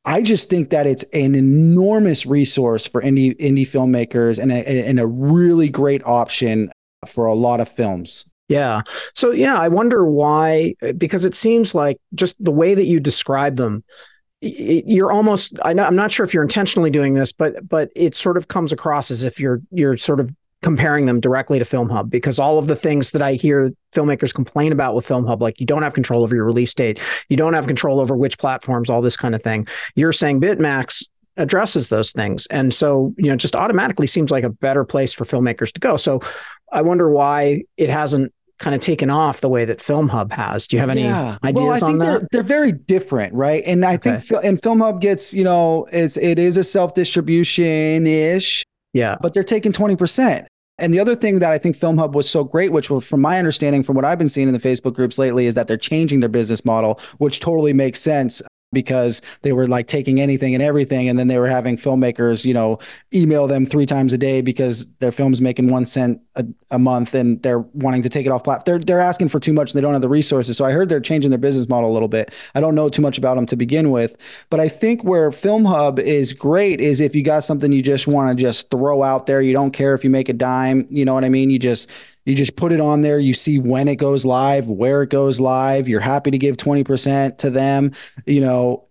I just think that it's an enormous resource for indie indie filmmakers and a, and a really great option for a lot of films. Yeah. So yeah, I wonder why because it seems like just the way that you describe them you're almost I am not sure if you're intentionally doing this but but it sort of comes across as if you're you're sort of comparing them directly to film hub because all of the things that i hear filmmakers complain about with film hub like you don't have control over your release date you don't have control over which platforms all this kind of thing. You're saying bitmax addresses those things. And so you know just automatically seems like a better place for filmmakers to go. So i wonder why it hasn't kind of taken off the way that Film Hub has. Do you have any yeah. ideas well, I think? They're, they're very different, right? And I okay. think and Film Hub gets, you know, it's it is a self distribution ish. Yeah. But they're taking 20%. And the other thing that I think Film Hub was so great, which was from my understanding, from what I've been seeing in the Facebook groups lately, is that they're changing their business model, which totally makes sense because they were like taking anything and everything and then they were having filmmakers you know email them three times a day because their film's making one cent a, a month and they're wanting to take it off platform they're, they're asking for too much and they don't have the resources. So i heard they're changing their business model a little bit. I don't know too much about them to begin with but i think where film hub is great is if you got something you just want to just throw out there. You don't care if you make a dime you know what i mean? You just you just put it on there. You see when it goes live, where it goes live. You're happy to give 20% to them. You know,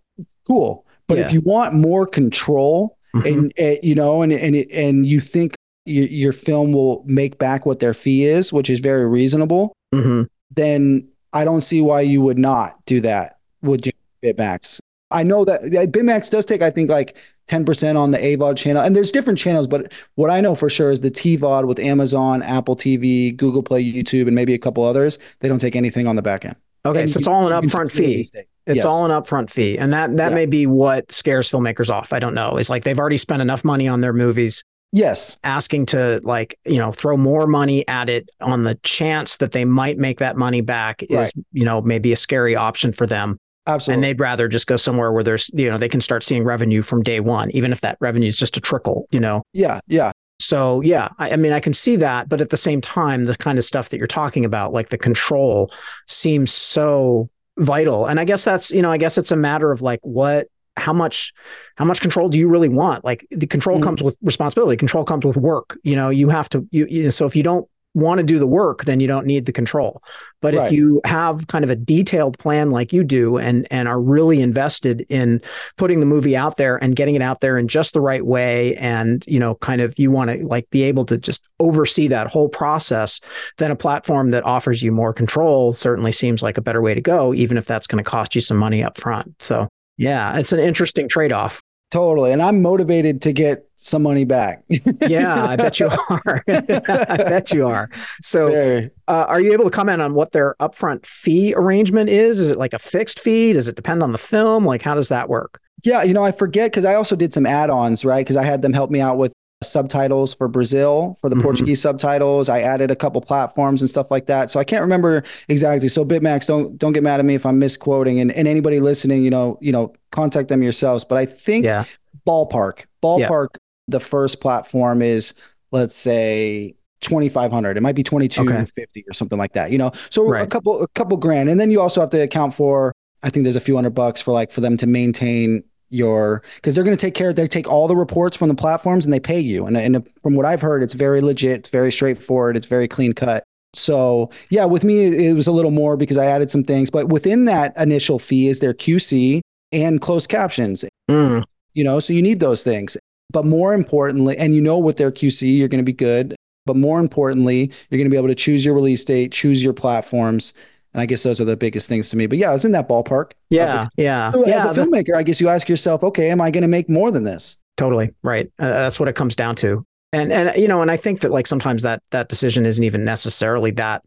cool. But yeah. if you want more control mm-hmm. and, and, you know, and, and, and you think your, your film will make back what their fee is, which is very reasonable, mm-hmm. then I don't see why you would not do that. Would you Bitmax? I know that Bitmax does take, I think, like 10% on the AVOD channel. And there's different channels, but what I know for sure is the TVOD with Amazon, Apple TV, Google Play, YouTube, and maybe a couple others. They don't take anything on the back end. Okay, and so it's all an upfront fee. It's yes. all an upfront fee. And that that yeah. may be what scares filmmakers off. I don't know. It's like they've already spent enough money on their movies. Yes. Asking to like, you know, throw more money at it on the chance that they might make that money back is, right. you know, maybe a scary option for them. Absolutely. And they'd rather just go somewhere where there's, you know, they can start seeing revenue from day one, even if that revenue is just a trickle, you know? Yeah. Yeah. So yeah, I, I, mean, I can see that, but at the same time, the kind of stuff that you're talking about, like the control, seems so vital. And I guess that's, you know, I guess it's a matter of like what, how much, how much control do you really want? Like the control mm-hmm. comes with responsibility. Control comes with work. You know, you have to, you, you know, so if you don't want to do the work, then you don't need the control. But right. if you have kind of a detailed plan like you do and and are really invested in putting the movie out there and getting it out there in just the right way and you know kind of you want to like be able to just oversee that whole process, then a platform that offers you more control certainly seems like a better way to go even if that's going to cost you some money up front. So yeah, it's an interesting trade-off. Totally. And I'm motivated to get some money back. yeah, I bet you are. I bet you are. So, uh, are you able to comment on what their upfront fee arrangement is? Is it like a fixed fee? Does it depend on the film? Like, how does that work? Yeah, you know, I forget because I also did some add ons, right? Because I had them help me out with subtitles for Brazil for the mm-hmm. Portuguese subtitles. I added a couple platforms and stuff like that. So I can't remember exactly. So Bitmax, don't don't get mad at me if I'm misquoting. And, and anybody listening, you know, you know, contact them yourselves. But I think yeah. ballpark, ballpark, yeah. the first platform is let's say 2500 it might be 2250 okay. or something like that you know so right. a couple a couple grand and then you also have to account for i think there's a few hundred bucks for like for them to maintain your because they're going to take care they take all the reports from the platforms and they pay you and, and from what i've heard it's very legit it's very straightforward it's very clean cut So yeah, with me it was a little more because I added some things, but within that initial fee is their QC and closed captions. Mm. You know, so you need those things. But more importantly, and you know with their QC, you're going to be good. But more importantly, you're going to be able to choose your release date, choose your platforms. And I guess those are the biggest things to me. But yeah, it's in that ballpark. Yeah. Yeah. So yeah. As a filmmaker, I guess you ask yourself, okay, am I going to make more than this? Totally. Right. Uh, that's what it comes down to. And, and, you know, and I think that like sometimes that, that decision isn't even necessarily that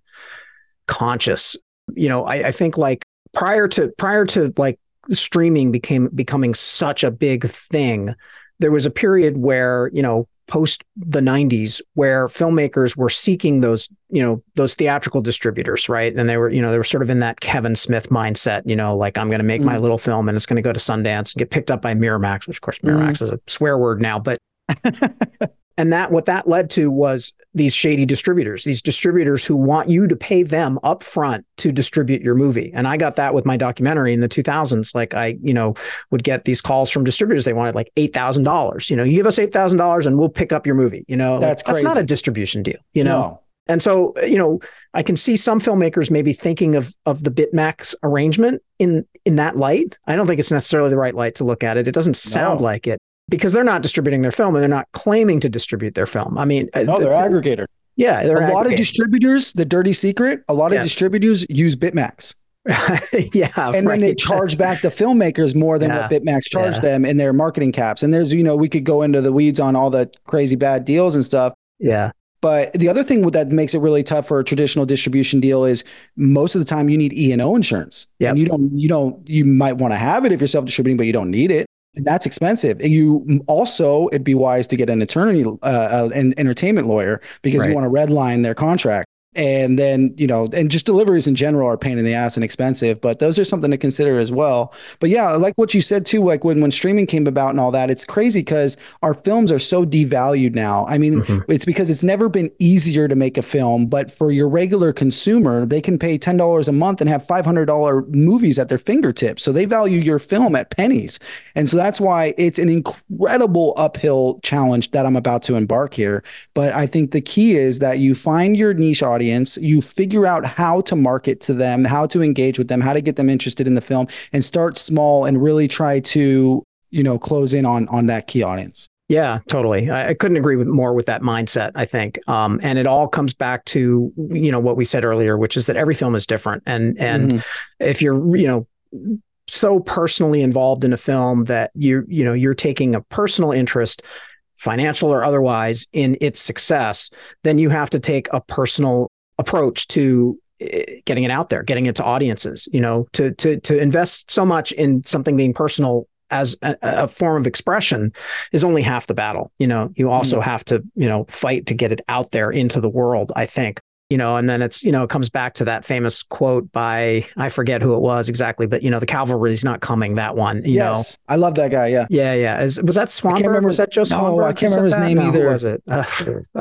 conscious. You know, I, I think like prior to, prior to like streaming became becoming such a big thing, there was a period where, you know, post the 90s where filmmakers were seeking those you know those theatrical distributors right and they were you know they were sort of in that kevin smith mindset you know like i'm going to make mm. my little film and it's going to go to sundance and get picked up by miramax which of course miramax mm. is a swear word now but and that what that led to was these shady distributors these distributors who want you to pay them up front to distribute your movie and i got that with my documentary in the 2000s like i you know would get these calls from distributors they wanted like $8000 you know you give us $8000 and we'll pick up your movie you know that's like, that's not a distribution deal you know no. And so, you know, I can see some filmmakers maybe thinking of of the Bitmax arrangement in in that light. I don't think it's necessarily the right light to look at it. It doesn't sound no. like it because they're not distributing their film and they're not claiming to distribute their film. I mean, uh, no, they're the, aggregator. Yeah, a lot of distributors. The dirty secret: a lot of yeah. distributors use Bitmax. yeah, and right. then they charge back the filmmakers more than yeah. what Bitmax charged yeah. them in their marketing caps. And there's, you know, we could go into the weeds on all the crazy bad deals and stuff. Yeah. But the other thing that makes it really tough for a traditional distribution deal is most of the time you need E and O insurance. Yeah. And you don't, you don't, you might want to have it if you're self distributing, but you don't need it. That's expensive. You also, it'd be wise to get an attorney, uh, uh, an entertainment lawyer, because right. you want to redline their contract and then you know and just deliveries in general are pain in the ass and expensive but those are something to consider as well. But yeah like what you said too like when when streaming came about and all that it's crazy because our films are so devalued now. I mean mm-hmm. it's because it's never been easier to make a film but for your regular consumer they can pay $10 a month and have $500 movies at their fingertips. So they value your film at pennies. And so that's why it's an incredible uphill challenge that i'm about to embark here. But i think the key is that you find your niche audience audience, you figure out how to market to them, how to engage with them, how to get them interested in the film and start small and really try to, you know, close in on on that key audience. Yeah, totally. I, I, couldn't agree with more with that mindset. I think, um, and it all comes back to you know what we said earlier, which is that every film is different, and and mm-hmm. if you're you know so personally involved in a film that you you know you're taking a personal interest financial or otherwise, in its success, then you have to take a personal approach to eh, getting it out there, getting it to audiences. You know, to to to invest so much in something being personal as a, a, form of expression is only half the battle. You know, you also mm-hmm. have to, you know, fight to get it out there into the world, I think you know, and then it's, you know, it comes back to that famous quote by, I forget who it was exactly, but, you know, the cavalry's not coming, that one, you yes, know. I love that guy. Yeah. Yeah. Yeah. Is, was that Swanberg? Was that Joe Swanberg? No, I can't remember his name no, either. was it? Uh,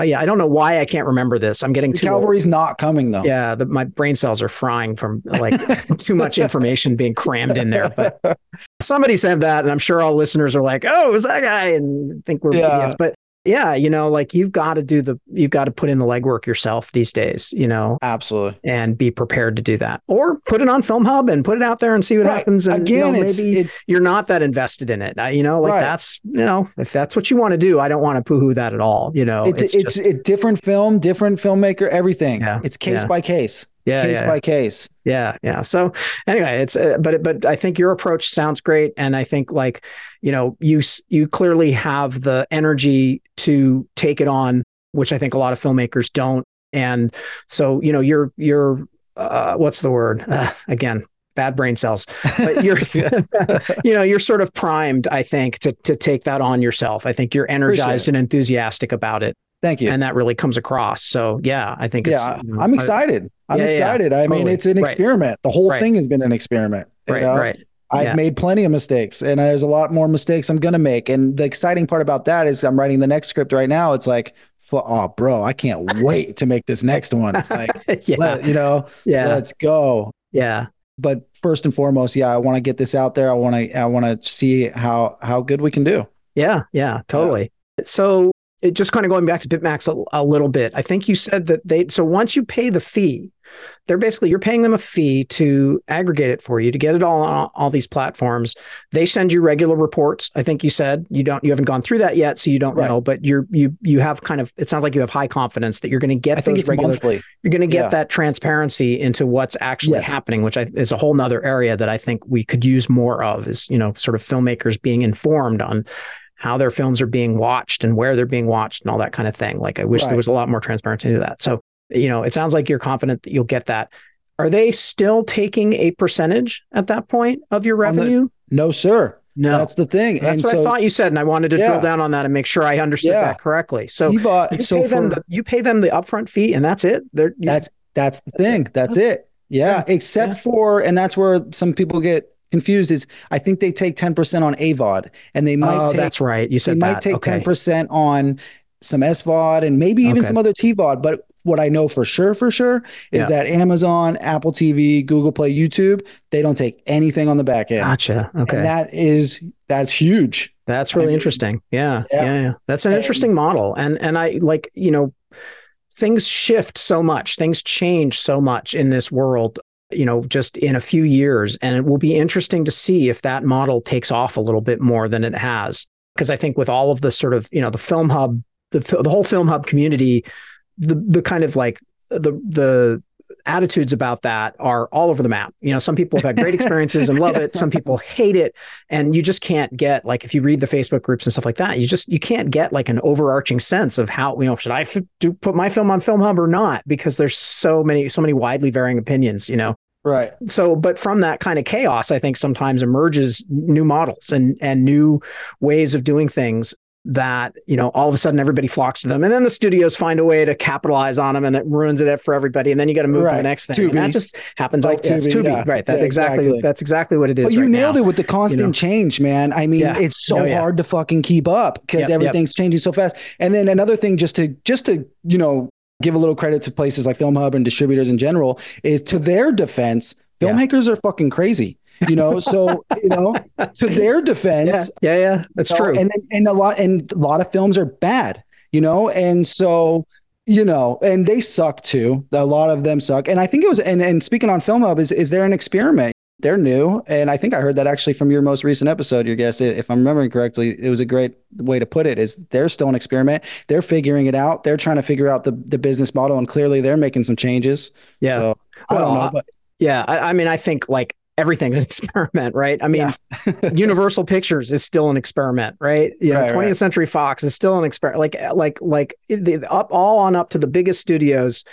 yeah. I don't know why I can't remember this. I'm getting the too cavalry's old. not coming though. Yeah. The, my brain cells are frying from like too much information being crammed in there. But somebody said that, and I'm sure all listeners are like, oh, it was that guy? And think we're yeah. idiots. But yeah, you know, like you've got to do the, you've got to put in the legwork yourself these days, you know, absolutely, and be prepared to do that, or put it on Film Hub and put it out there and see what right. happens. And again, you know, maybe it, you're not that invested in it, you know, like right. that's, you know, if that's what you want to do, I don't want to poo-hoo that at all. You know, it, it's it's, just, different film, different filmmaker, everything. Yeah, it's case yeah. by case yeah, case yeah. by case. Yeah, yeah. So anyway, it's uh, but but I think your approach sounds great, and I think like you know you you clearly have the energy to take it on, which I think a lot of filmmakers don't. And so you know you're you're uh, what's the word uh, again? Bad brain cells, but you're you know you're sort of primed. I think to to take that on yourself. I think you're energized and enthusiastic about it. Thank you. And that really comes across. So yeah, I think yeah, you know, I'm excited. I'm yeah, excited. Yeah, I totally. mean, it's an experiment. Right. The whole right. thing has been an experiment. Right. Know? Right. I've yeah. made plenty of mistakes and there's a lot more mistakes I'm going to make. And the exciting part about that is I'm writing the next script right now. It's like, oh, bro, I can't wait to make this next one. Like, yeah. Let, you know, yeah, let's go. Yeah. But first and foremost, yeah, I want to get this out there. I want to, I want to see how, how good we can do. Yeah. Yeah, totally. Yeah. So it just kind of going back to Bitmax a, a little bit. I think you said that they so once you pay the fee, they're basically you're paying them a fee to aggregate it for you to get it all on all these platforms. They send you regular reports. I think you said you don't you haven't gone through that yet, so you don't right. know. But you're you you have kind of it sounds like you have high confidence that you're going to get I those regular. Monthly. You're going to get yeah. that transparency into what's actually yes. happening, which I, is a whole nother area that I think we could use more of. Is you know sort of filmmakers being informed on how their films are being watched and where they're being watched and all that kind of thing. Like I wish right. there was a lot more transparency to that. So you know, it sounds like you're confident that you'll get that. Are they still taking a percentage at that point of your revenue? The, no, sir. No, that's the thing. That's and what so, I thought you said, and I wanted to yeah. drill down on that and make sure I understood yeah. that correctly. So, bought, you, so pay for, them the, you pay them the upfront fee, and that's it. They're, that's that's the that's thing. It. That's it. Yeah, yeah. except for, and that's where some people get confused. Is I think they take ten percent on AVOD, and they might. Oh, take, that's right. You said they that. might take 10% on some SVOD and maybe even okay. some other TVOD, but what I know for sure, for sure, is yeah. that Amazon, Apple TV, Google Play, YouTube, they don't take anything on the back end. Gotcha. Okay. And that is that's huge. That's really I mean, interesting. Yeah, yeah. Yeah. Yeah. That's an and, interesting model. And and I like, you know, things shift so much, things change so much in this world you know, just in a few years. And it will be interesting to see if that model takes off a little bit more than it has. Because I think with all of the sort of, you know, the film hub, the, the whole film hub community the the kind of like the the attitudes about that are all over the map. You know, some people have had great experiences and love it. Some people hate it. And you just can't get like, if you read the Facebook groups and stuff like that, you just, you can't get like an overarching sense of how, you know, should I f- do put my film on film hub or not? Because there's so many, so many widely varying opinions, you know? Right. So, but from that kind of chaos, I think sometimes emerges new models and, and new ways of doing things that you know all of a sudden everybody flocks to them and then the studios find a way to capitalize on them and that ruins it for everybody and then you got to move right. to the next thing Tubi. and that just happens like Tubi, Tubi. Yeah. right that yeah, exactly, exactly, that's exactly what it is but you right nailed now. it with the constant you know? change man i mean it's so oh, hard to fucking keep up because yep, everything's yep. changing so fast and then another thing just to just to you know give a little credit to places like film hub and distributors in general is to their defense filmmakers are fucking crazy you know so you know to their defense yeah yeah, yeah that's true. and and a lot and a lot of films are bad you know and so you know and they suck too. A lot of them suck. And i think it was and, and speaking on film hub is is there an experiment? They're new and i think i heard that actually from your most recent episode your guest if i'm remembering correctly it was a great way to put it is they're still an experiment. They're figuring it out. They're trying to figure out the, the business model and clearly they're making some changes. Yeah. So i don't know but yeah I, I mean i think like everything's an experiment, right? I mean, yeah. Universal Pictures is still an experiment, right? You know, right, 20th right. Century Fox is still an experiment. Like, like, like the up all on up to the biggest studios.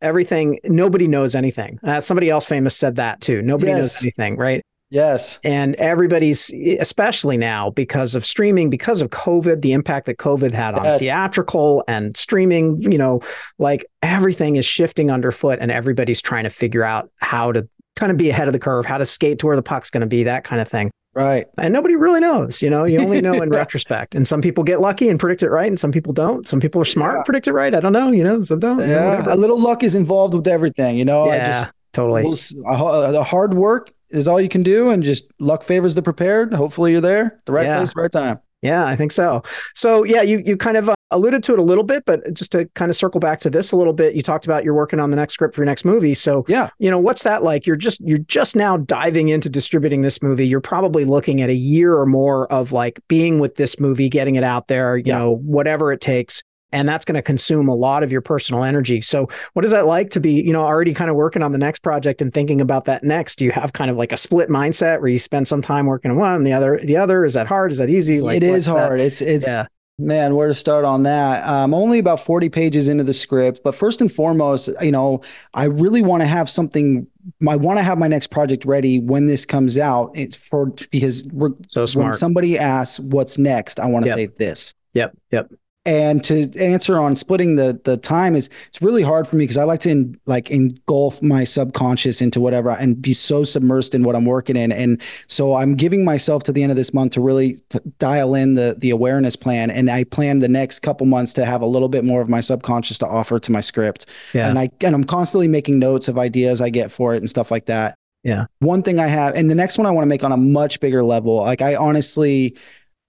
Everything, nobody knows anything. Uh, somebody else famous said that too. Nobody yes. knows anything, right? Yes. And everybody's, especially now because of streaming, because of COVID, the impact that COVID had on yes. theatrical and streaming, you know, like everything is shifting underfoot and everybody's trying to figure out how to kind of be ahead of the curve, how to skate to where the puck's going to be, that kind of thing. Right. And nobody really knows, you know, you only know in retrospect. And some people get lucky and predict it right. And some people don't. Some people are smart yeah. and predict it right. I don't know, you know, some don't. Yeah. You know, a little luck is involved with everything, you know. Yeah, just, totally. The hard work is all you can do. And just luck favors the prepared. Hopefully you're there, the right yeah. place, right time. Yeah, I think so. So yeah, you you kind of uh, alluded to it a little bit, but just to kind of circle back to this a little bit, you talked about you're working on the next script for your next movie. So yeah, you know, what's that like? You're just you're just now diving into distributing this movie. You're probably looking at a year or more of like being with this movie, getting it out there, you yeah. know, whatever it takes and that's going to consume a lot of your personal energy. So, what is that like to be, you know, already kind of working on the next project and thinking about that next? Do you have kind of like a split mindset where you spend some time working on one, and the other, the other? Is that hard? Is that easy? Like, it is hard. That? It's it's yeah. Man, where to start on that? I'm only about 40 pages into the script, but first and foremost, you know, I really want to have something. I want to have my next project ready when this comes out. It's for because we're so smart. When somebody asks what's next, I want to yep. say this. Yep. Yep and to answer on splitting the the time is it's really hard for me because I like to in, like engulf my subconscious into whatever and be so submersed in what I'm working in. And so I'm giving myself to the end of this month to really dial in the the awareness plan. And I plan the next couple months to have a little bit more of my subconscious to offer to my script. Yeah. and I and I'm constantly making notes of ideas I get for it and stuff like that. Yeah. One thing I have and the next one I want to make on a much bigger level like I honestly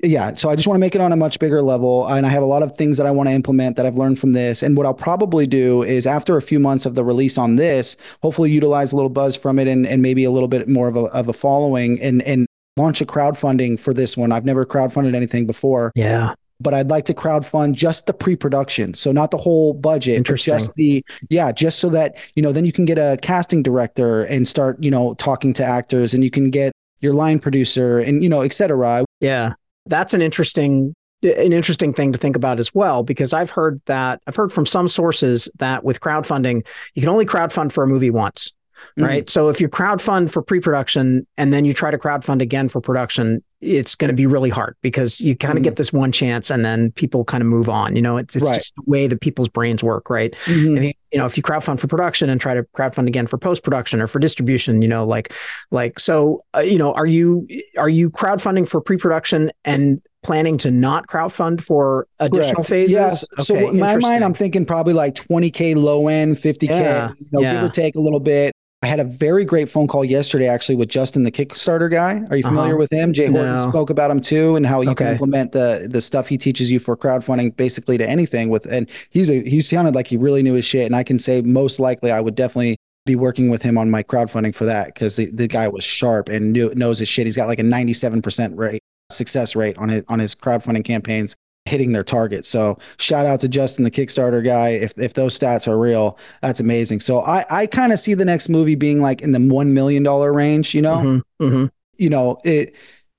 yeah, so I just want to make it on a much bigger level. And I have a lot of things that I want to implement that I've learned from this. And what I'll probably do is after a few months of the release on this, hopefully utilize a little buzz from it and, and maybe a little bit more of a, of a following and, and launch a crowdfunding for this one. I've never crowdfunded anything before. Yeah. But I'd like to crowdfund just the pre-production, so not the whole budget, just the yeah, just so that you know, then you can get a casting director and start you know talking to actors, and you can get your line producer and you know, et cetera. Yeah. That's an interesting an interesting thing to think about as well because I've heard that I've heard from some sources that with crowdfunding you can only crowdfund for a movie once Mm-hmm. right so if you crowdfund for pre-production and then you try to crowdfund again for production it's going to be really hard because you kind of Mhm. get this one chance and then people kind of move on you know it's, it's Right. just the way that people's brains work right Mhm. You know, if you crowdfund for production and try to crowdfund again for post production or for distribution, you know, like, like, so, uh, you know, are you are you crowdfunding for pre production and planning to not crowdfund for additional Correct. phases? Yes. so in my mind. I'm thinking probably like 20k low end, 50k, Yeah, you know, yeah. give or take a little bit. I had a very great phone call yesterday, actually, with Justin, the Kickstarter guy. Are you familiar Uh-huh. with him? Jay Horton No. spoke about him too, and how you can implement the the stuff he teaches you for crowdfunding, basically to anything. With and he's a he sounded like he really knew his shit, and I can say most likely I would definitely be working with him on my crowdfunding for that because the, the guy was sharp and knew, knows his shit. He's got like a 97% rate success rate on his on his crowdfunding campaigns hitting their target. So shout out to Justin, the Kickstarter guy. If if those stats are real, that's amazing. So I I kind of see the next movie being like in the one million dollar range. You know, Mhm, mhm. you know it.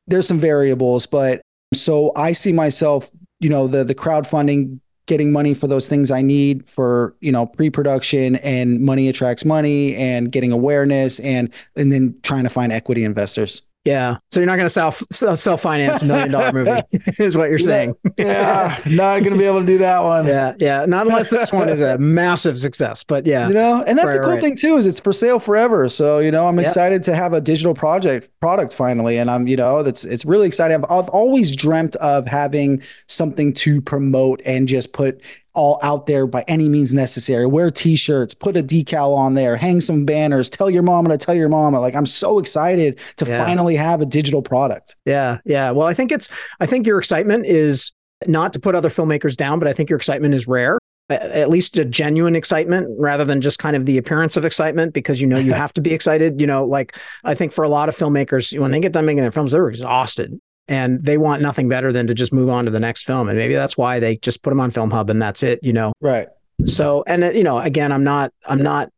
There's some variables, but so I see myself, you know, the the crowdfunding getting money for those things I need for, you know, pre-production and money attracts money and getting awareness and and then trying to find equity investors. Yeah. So you're not going to self self finance a million dollar movie, is what you're Yeah. saying. Yeah, not going to be able to do that one. Yeah. Yeah. Not unless this one is a massive success, but yeah. You know, and that's Right, the cool right. thing too is it's for sale forever. So you know, I'm Yeah. excited to have a digital project product finally, and I'm you know that's it's really exciting. I've, I've always dreamt of having something to promote and just put all out there by any means necessary. Wear t-shirts, put a decal on there, hang some banners, tell your mama to tell your mama. Like I'm so excited to Yeah. finally have a digital product. Yeah, yeah. Well, I think it's I think your excitement is not to put other filmmakers down, but I think your excitement is rare. At least a genuine excitement rather than just kind of the appearance of excitement because you know you have to be excited. You know, like I think for a lot of filmmakers, when they get done making their films, they're exhausted and they want nothing better than to just move on to the next film. And maybe that's why they just put them on Film Hub and that's it, you know. Right. So, and uh, you know, again, I'm not, I'm not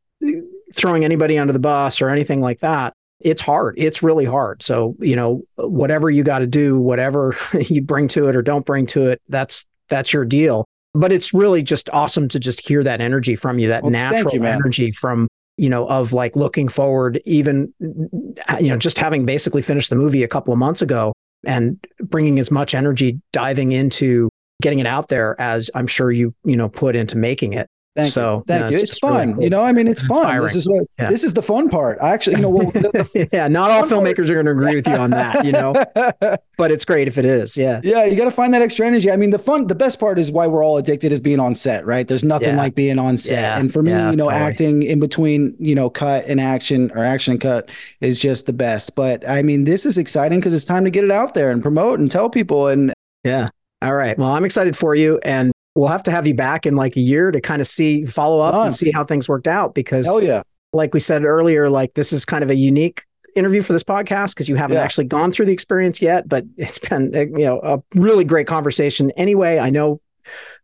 throwing anybody under the bus or anything like that. It's hard. It's really hard. So, you know, whatever you got to do, whatever you bring to it or don't bring to it, that's that's your deal. But it's really just awesome to just hear that energy from you, that Well, natural you, energy from you know of like looking forward, even you know just having basically finished the movie a couple of months ago and bringing as much energy diving into getting it out there as I'm sure you you know put into making it. Thank So, you. Thank you. it's It's, just really fun. cool. You know, I mean, it's fun. Inspiring. This is what Yeah. this is the fun part. I actually, you know, well, the, yeah, not all One part- filmmakers are going to agree with you on that, you know, but it's great if it is. Yeah. Yeah, you got to find that extra energy. I mean, the fun, the best part is why we're all addicted is being on set, right? There's nothing Yeah. like being on set. Yeah. And for me, you know, totally. acting in between, you know, cut and action or action and cut is just the best. But I mean, this is exciting because it's time to get it out there and promote and tell people. And Yeah. All right. Well, I'm excited for you. And we'll have to have you back in like a year to kind of see, follow up Done. and see how things worked out. Because, hell yeah, like we said earlier, like this is kind of a unique interview for this podcast because you haven't Yeah. actually gone through the experience yet, but it's been, uh, you know, a really great conversation. Anyway, I know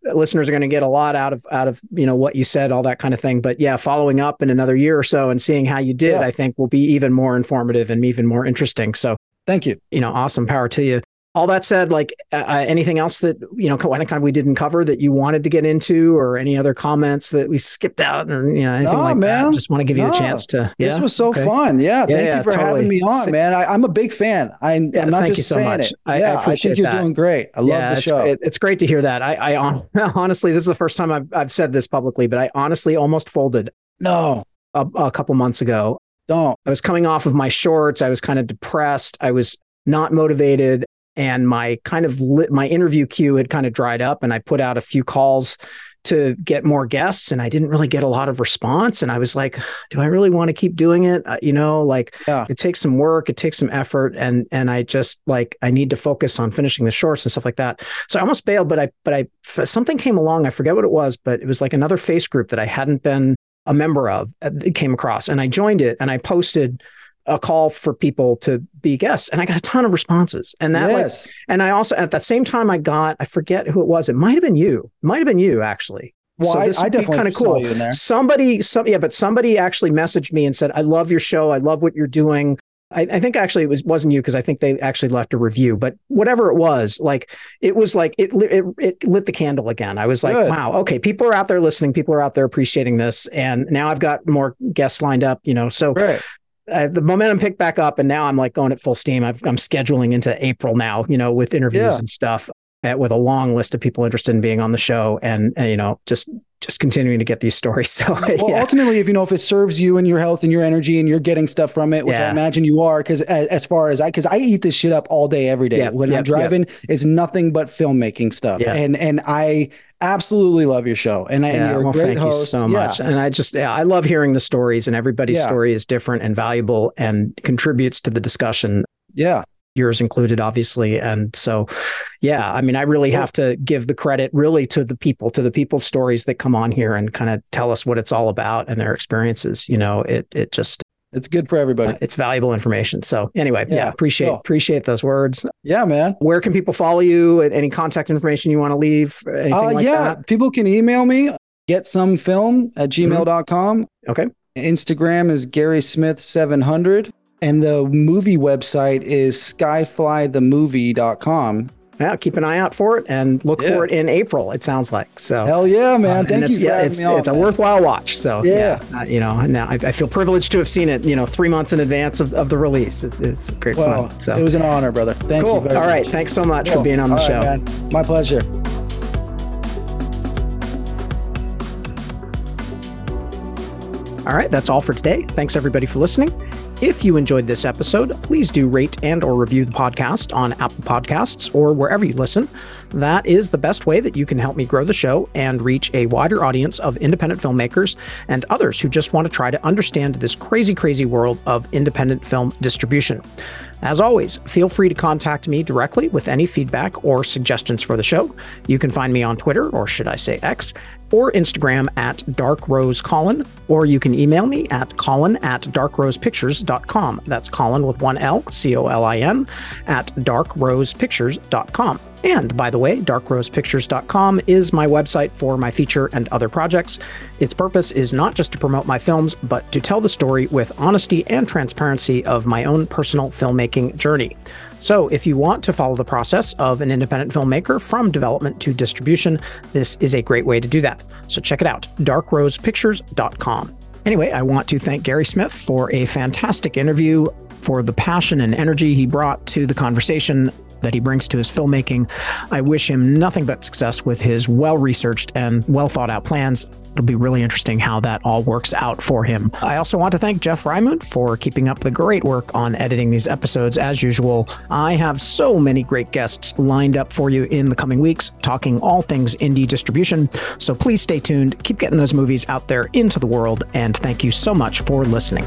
listeners are going to get a lot out of out of you know what you said all that kind of thing but yeah following up in another year or so and seeing how you did Yeah. i think will be even more informative and even more interesting so thank you. you know, awesome power to you. All that said, like uh, uh, anything else that you know, kind of, we didn't cover that you wanted to get into, or any other comments that we skipped out, or you know, anything No, like man. that. Just want to give you the No. chance to. This was so Okay. fun. Yeah, Yeah, thank yeah, you for totally. having me on, man. I, I'm a big fan. I, I'm not thank just you so saying much. it. I- I yeah, I, appreciate think you're that. doing great. I love yeah, the it's, show. it- it's great to hear that. I, I honestly, this is the first time I've, I've said this publicly, but I honestly almost folded no, a, a couple months ago. don't. I was coming off of my shorts. I was kind of depressed. I was not motivated. And my kind of lit, my interview queue had kind of dried up. And I put out a few calls to get more guests and I didn't really get a lot of response. And I was like, do I really want to keep doing it? Uh, you know, like yeah. it takes some work, it takes some effort. And, and I just like, I need to focus on finishing the shorts and stuff like that. So I almost bailed, but I, but I, something came along. I forget what it was, but it was like another face group that I hadn't been a member of. Uh, it came across and I joined it and I posted a call for people to be guests and I got a ton of responses. And that yes. like, and I also at that same time I got I forget who it was. It might have been you. Might have been you actually. Well, so I, I definitely kind of cool. Somebody, some yeah, but somebody actually messaged me and said, "I love your show. I love what you're doing. I, I think actually it was wasn't you because I think they actually left a review, but whatever it was, like it was like it it, it lit the candle again. I was like, Good. wow, okay, people are out there listening, people are out there appreciating this, and now I've got more guests lined up, you know. So right. Uh, the momentum picked back up, and now I'm like going at full steam. i am scheduling into April now, you know, with interviews yeah. and stuff, uh, with a long list of people interested in being on the show, and, and you know, just just continuing to get these stories. So well, yeah. ultimately, if you know if it serves you and your health and your energy and you're getting stuff from it, which yeah. I imagine you are, because as, as, far as I, because I eat this shit up all day, every day. Yep, when yep, I'm driving, yep. it's nothing but filmmaking stuff, and and I absolutely love your show, and, I, yeah, and you're well, thank host. you so much. And I just, yeah, I love hearing the stories, and everybody's story is different and valuable and contributes to the discussion. Yeah yours included, obviously. And so, yeah, I mean, I really have to give the credit really to the people, to the people's stories that come on here and kind of tell us what it's all about and their experiences. You know, it it just it's good for everybody. Uh, it's valuable information. So anyway, yeah, yeah appreciate cool. appreciate those words. Yeah, man. Where can people follow you? Any contact information you want to leave? Anything uh, like yeah, that? people can email me. Get some film at gmail.com. Mm-hmm. Okay. Instagram is Gary Smith 700. And the movie website is skyflythemovie.com. Yeah, keep an eye out for it and look yeah. for it in April. It sounds like so. Hell yeah, man! Uh, Thank you. yeah, it's it's a worthwhile watch. So yeah, yeah uh, you know, now I, I, feel privileged to have seen it. You know, three months in advance of, of the release. It, it's great well, fun. So it was an honor, brother. Thank cool. you. All right, much. thanks so much cool. for being on the All show. Right, My pleasure. All right, that's all for today. Thanks everybody for listening. If you enjoyed this episode, please do rate and or review the podcast on Apple Podcasts or wherever you listen. That is the best way that you can help me grow the show and reach a wider audience of independent filmmakers and others who just want to try to understand this crazy, crazy world of independent film distribution. As always, feel free to contact me directly with any feedback or suggestions for the show. You can find me on Twitter, or should I say X, or Instagram at darkrosecolin, or you can email me at colin at darkrosepictures.com. That's Colin with one L, C O L I N, at darkrosepictures.com. And by the way, darkrosepictures.com is my website for my feature and other projects. Its purpose is not just to promote my films, but to tell the story with honesty and transparency of my own personal filmmaking journey. So, if you want to follow the process of an independent filmmaker from development to distribution, this is a great way to do that. So, check it out darkrosepictures.com. Anyway, I want to thank Gary Smith for a fantastic interview, for the passion and energy he brought to the conversation that he brings to his filmmaking. I wish him nothing but success with his well researched and well thought out plans. It'll be really interesting how that all works out for him. I also want to thank Jeff Rymund for keeping up the great work on editing these episodes. As usual, I have so many great guests lined up for you in the coming weeks, talking all things indie distribution. So please stay tuned, keep getting those movies out there into the world, and thank you so much for listening.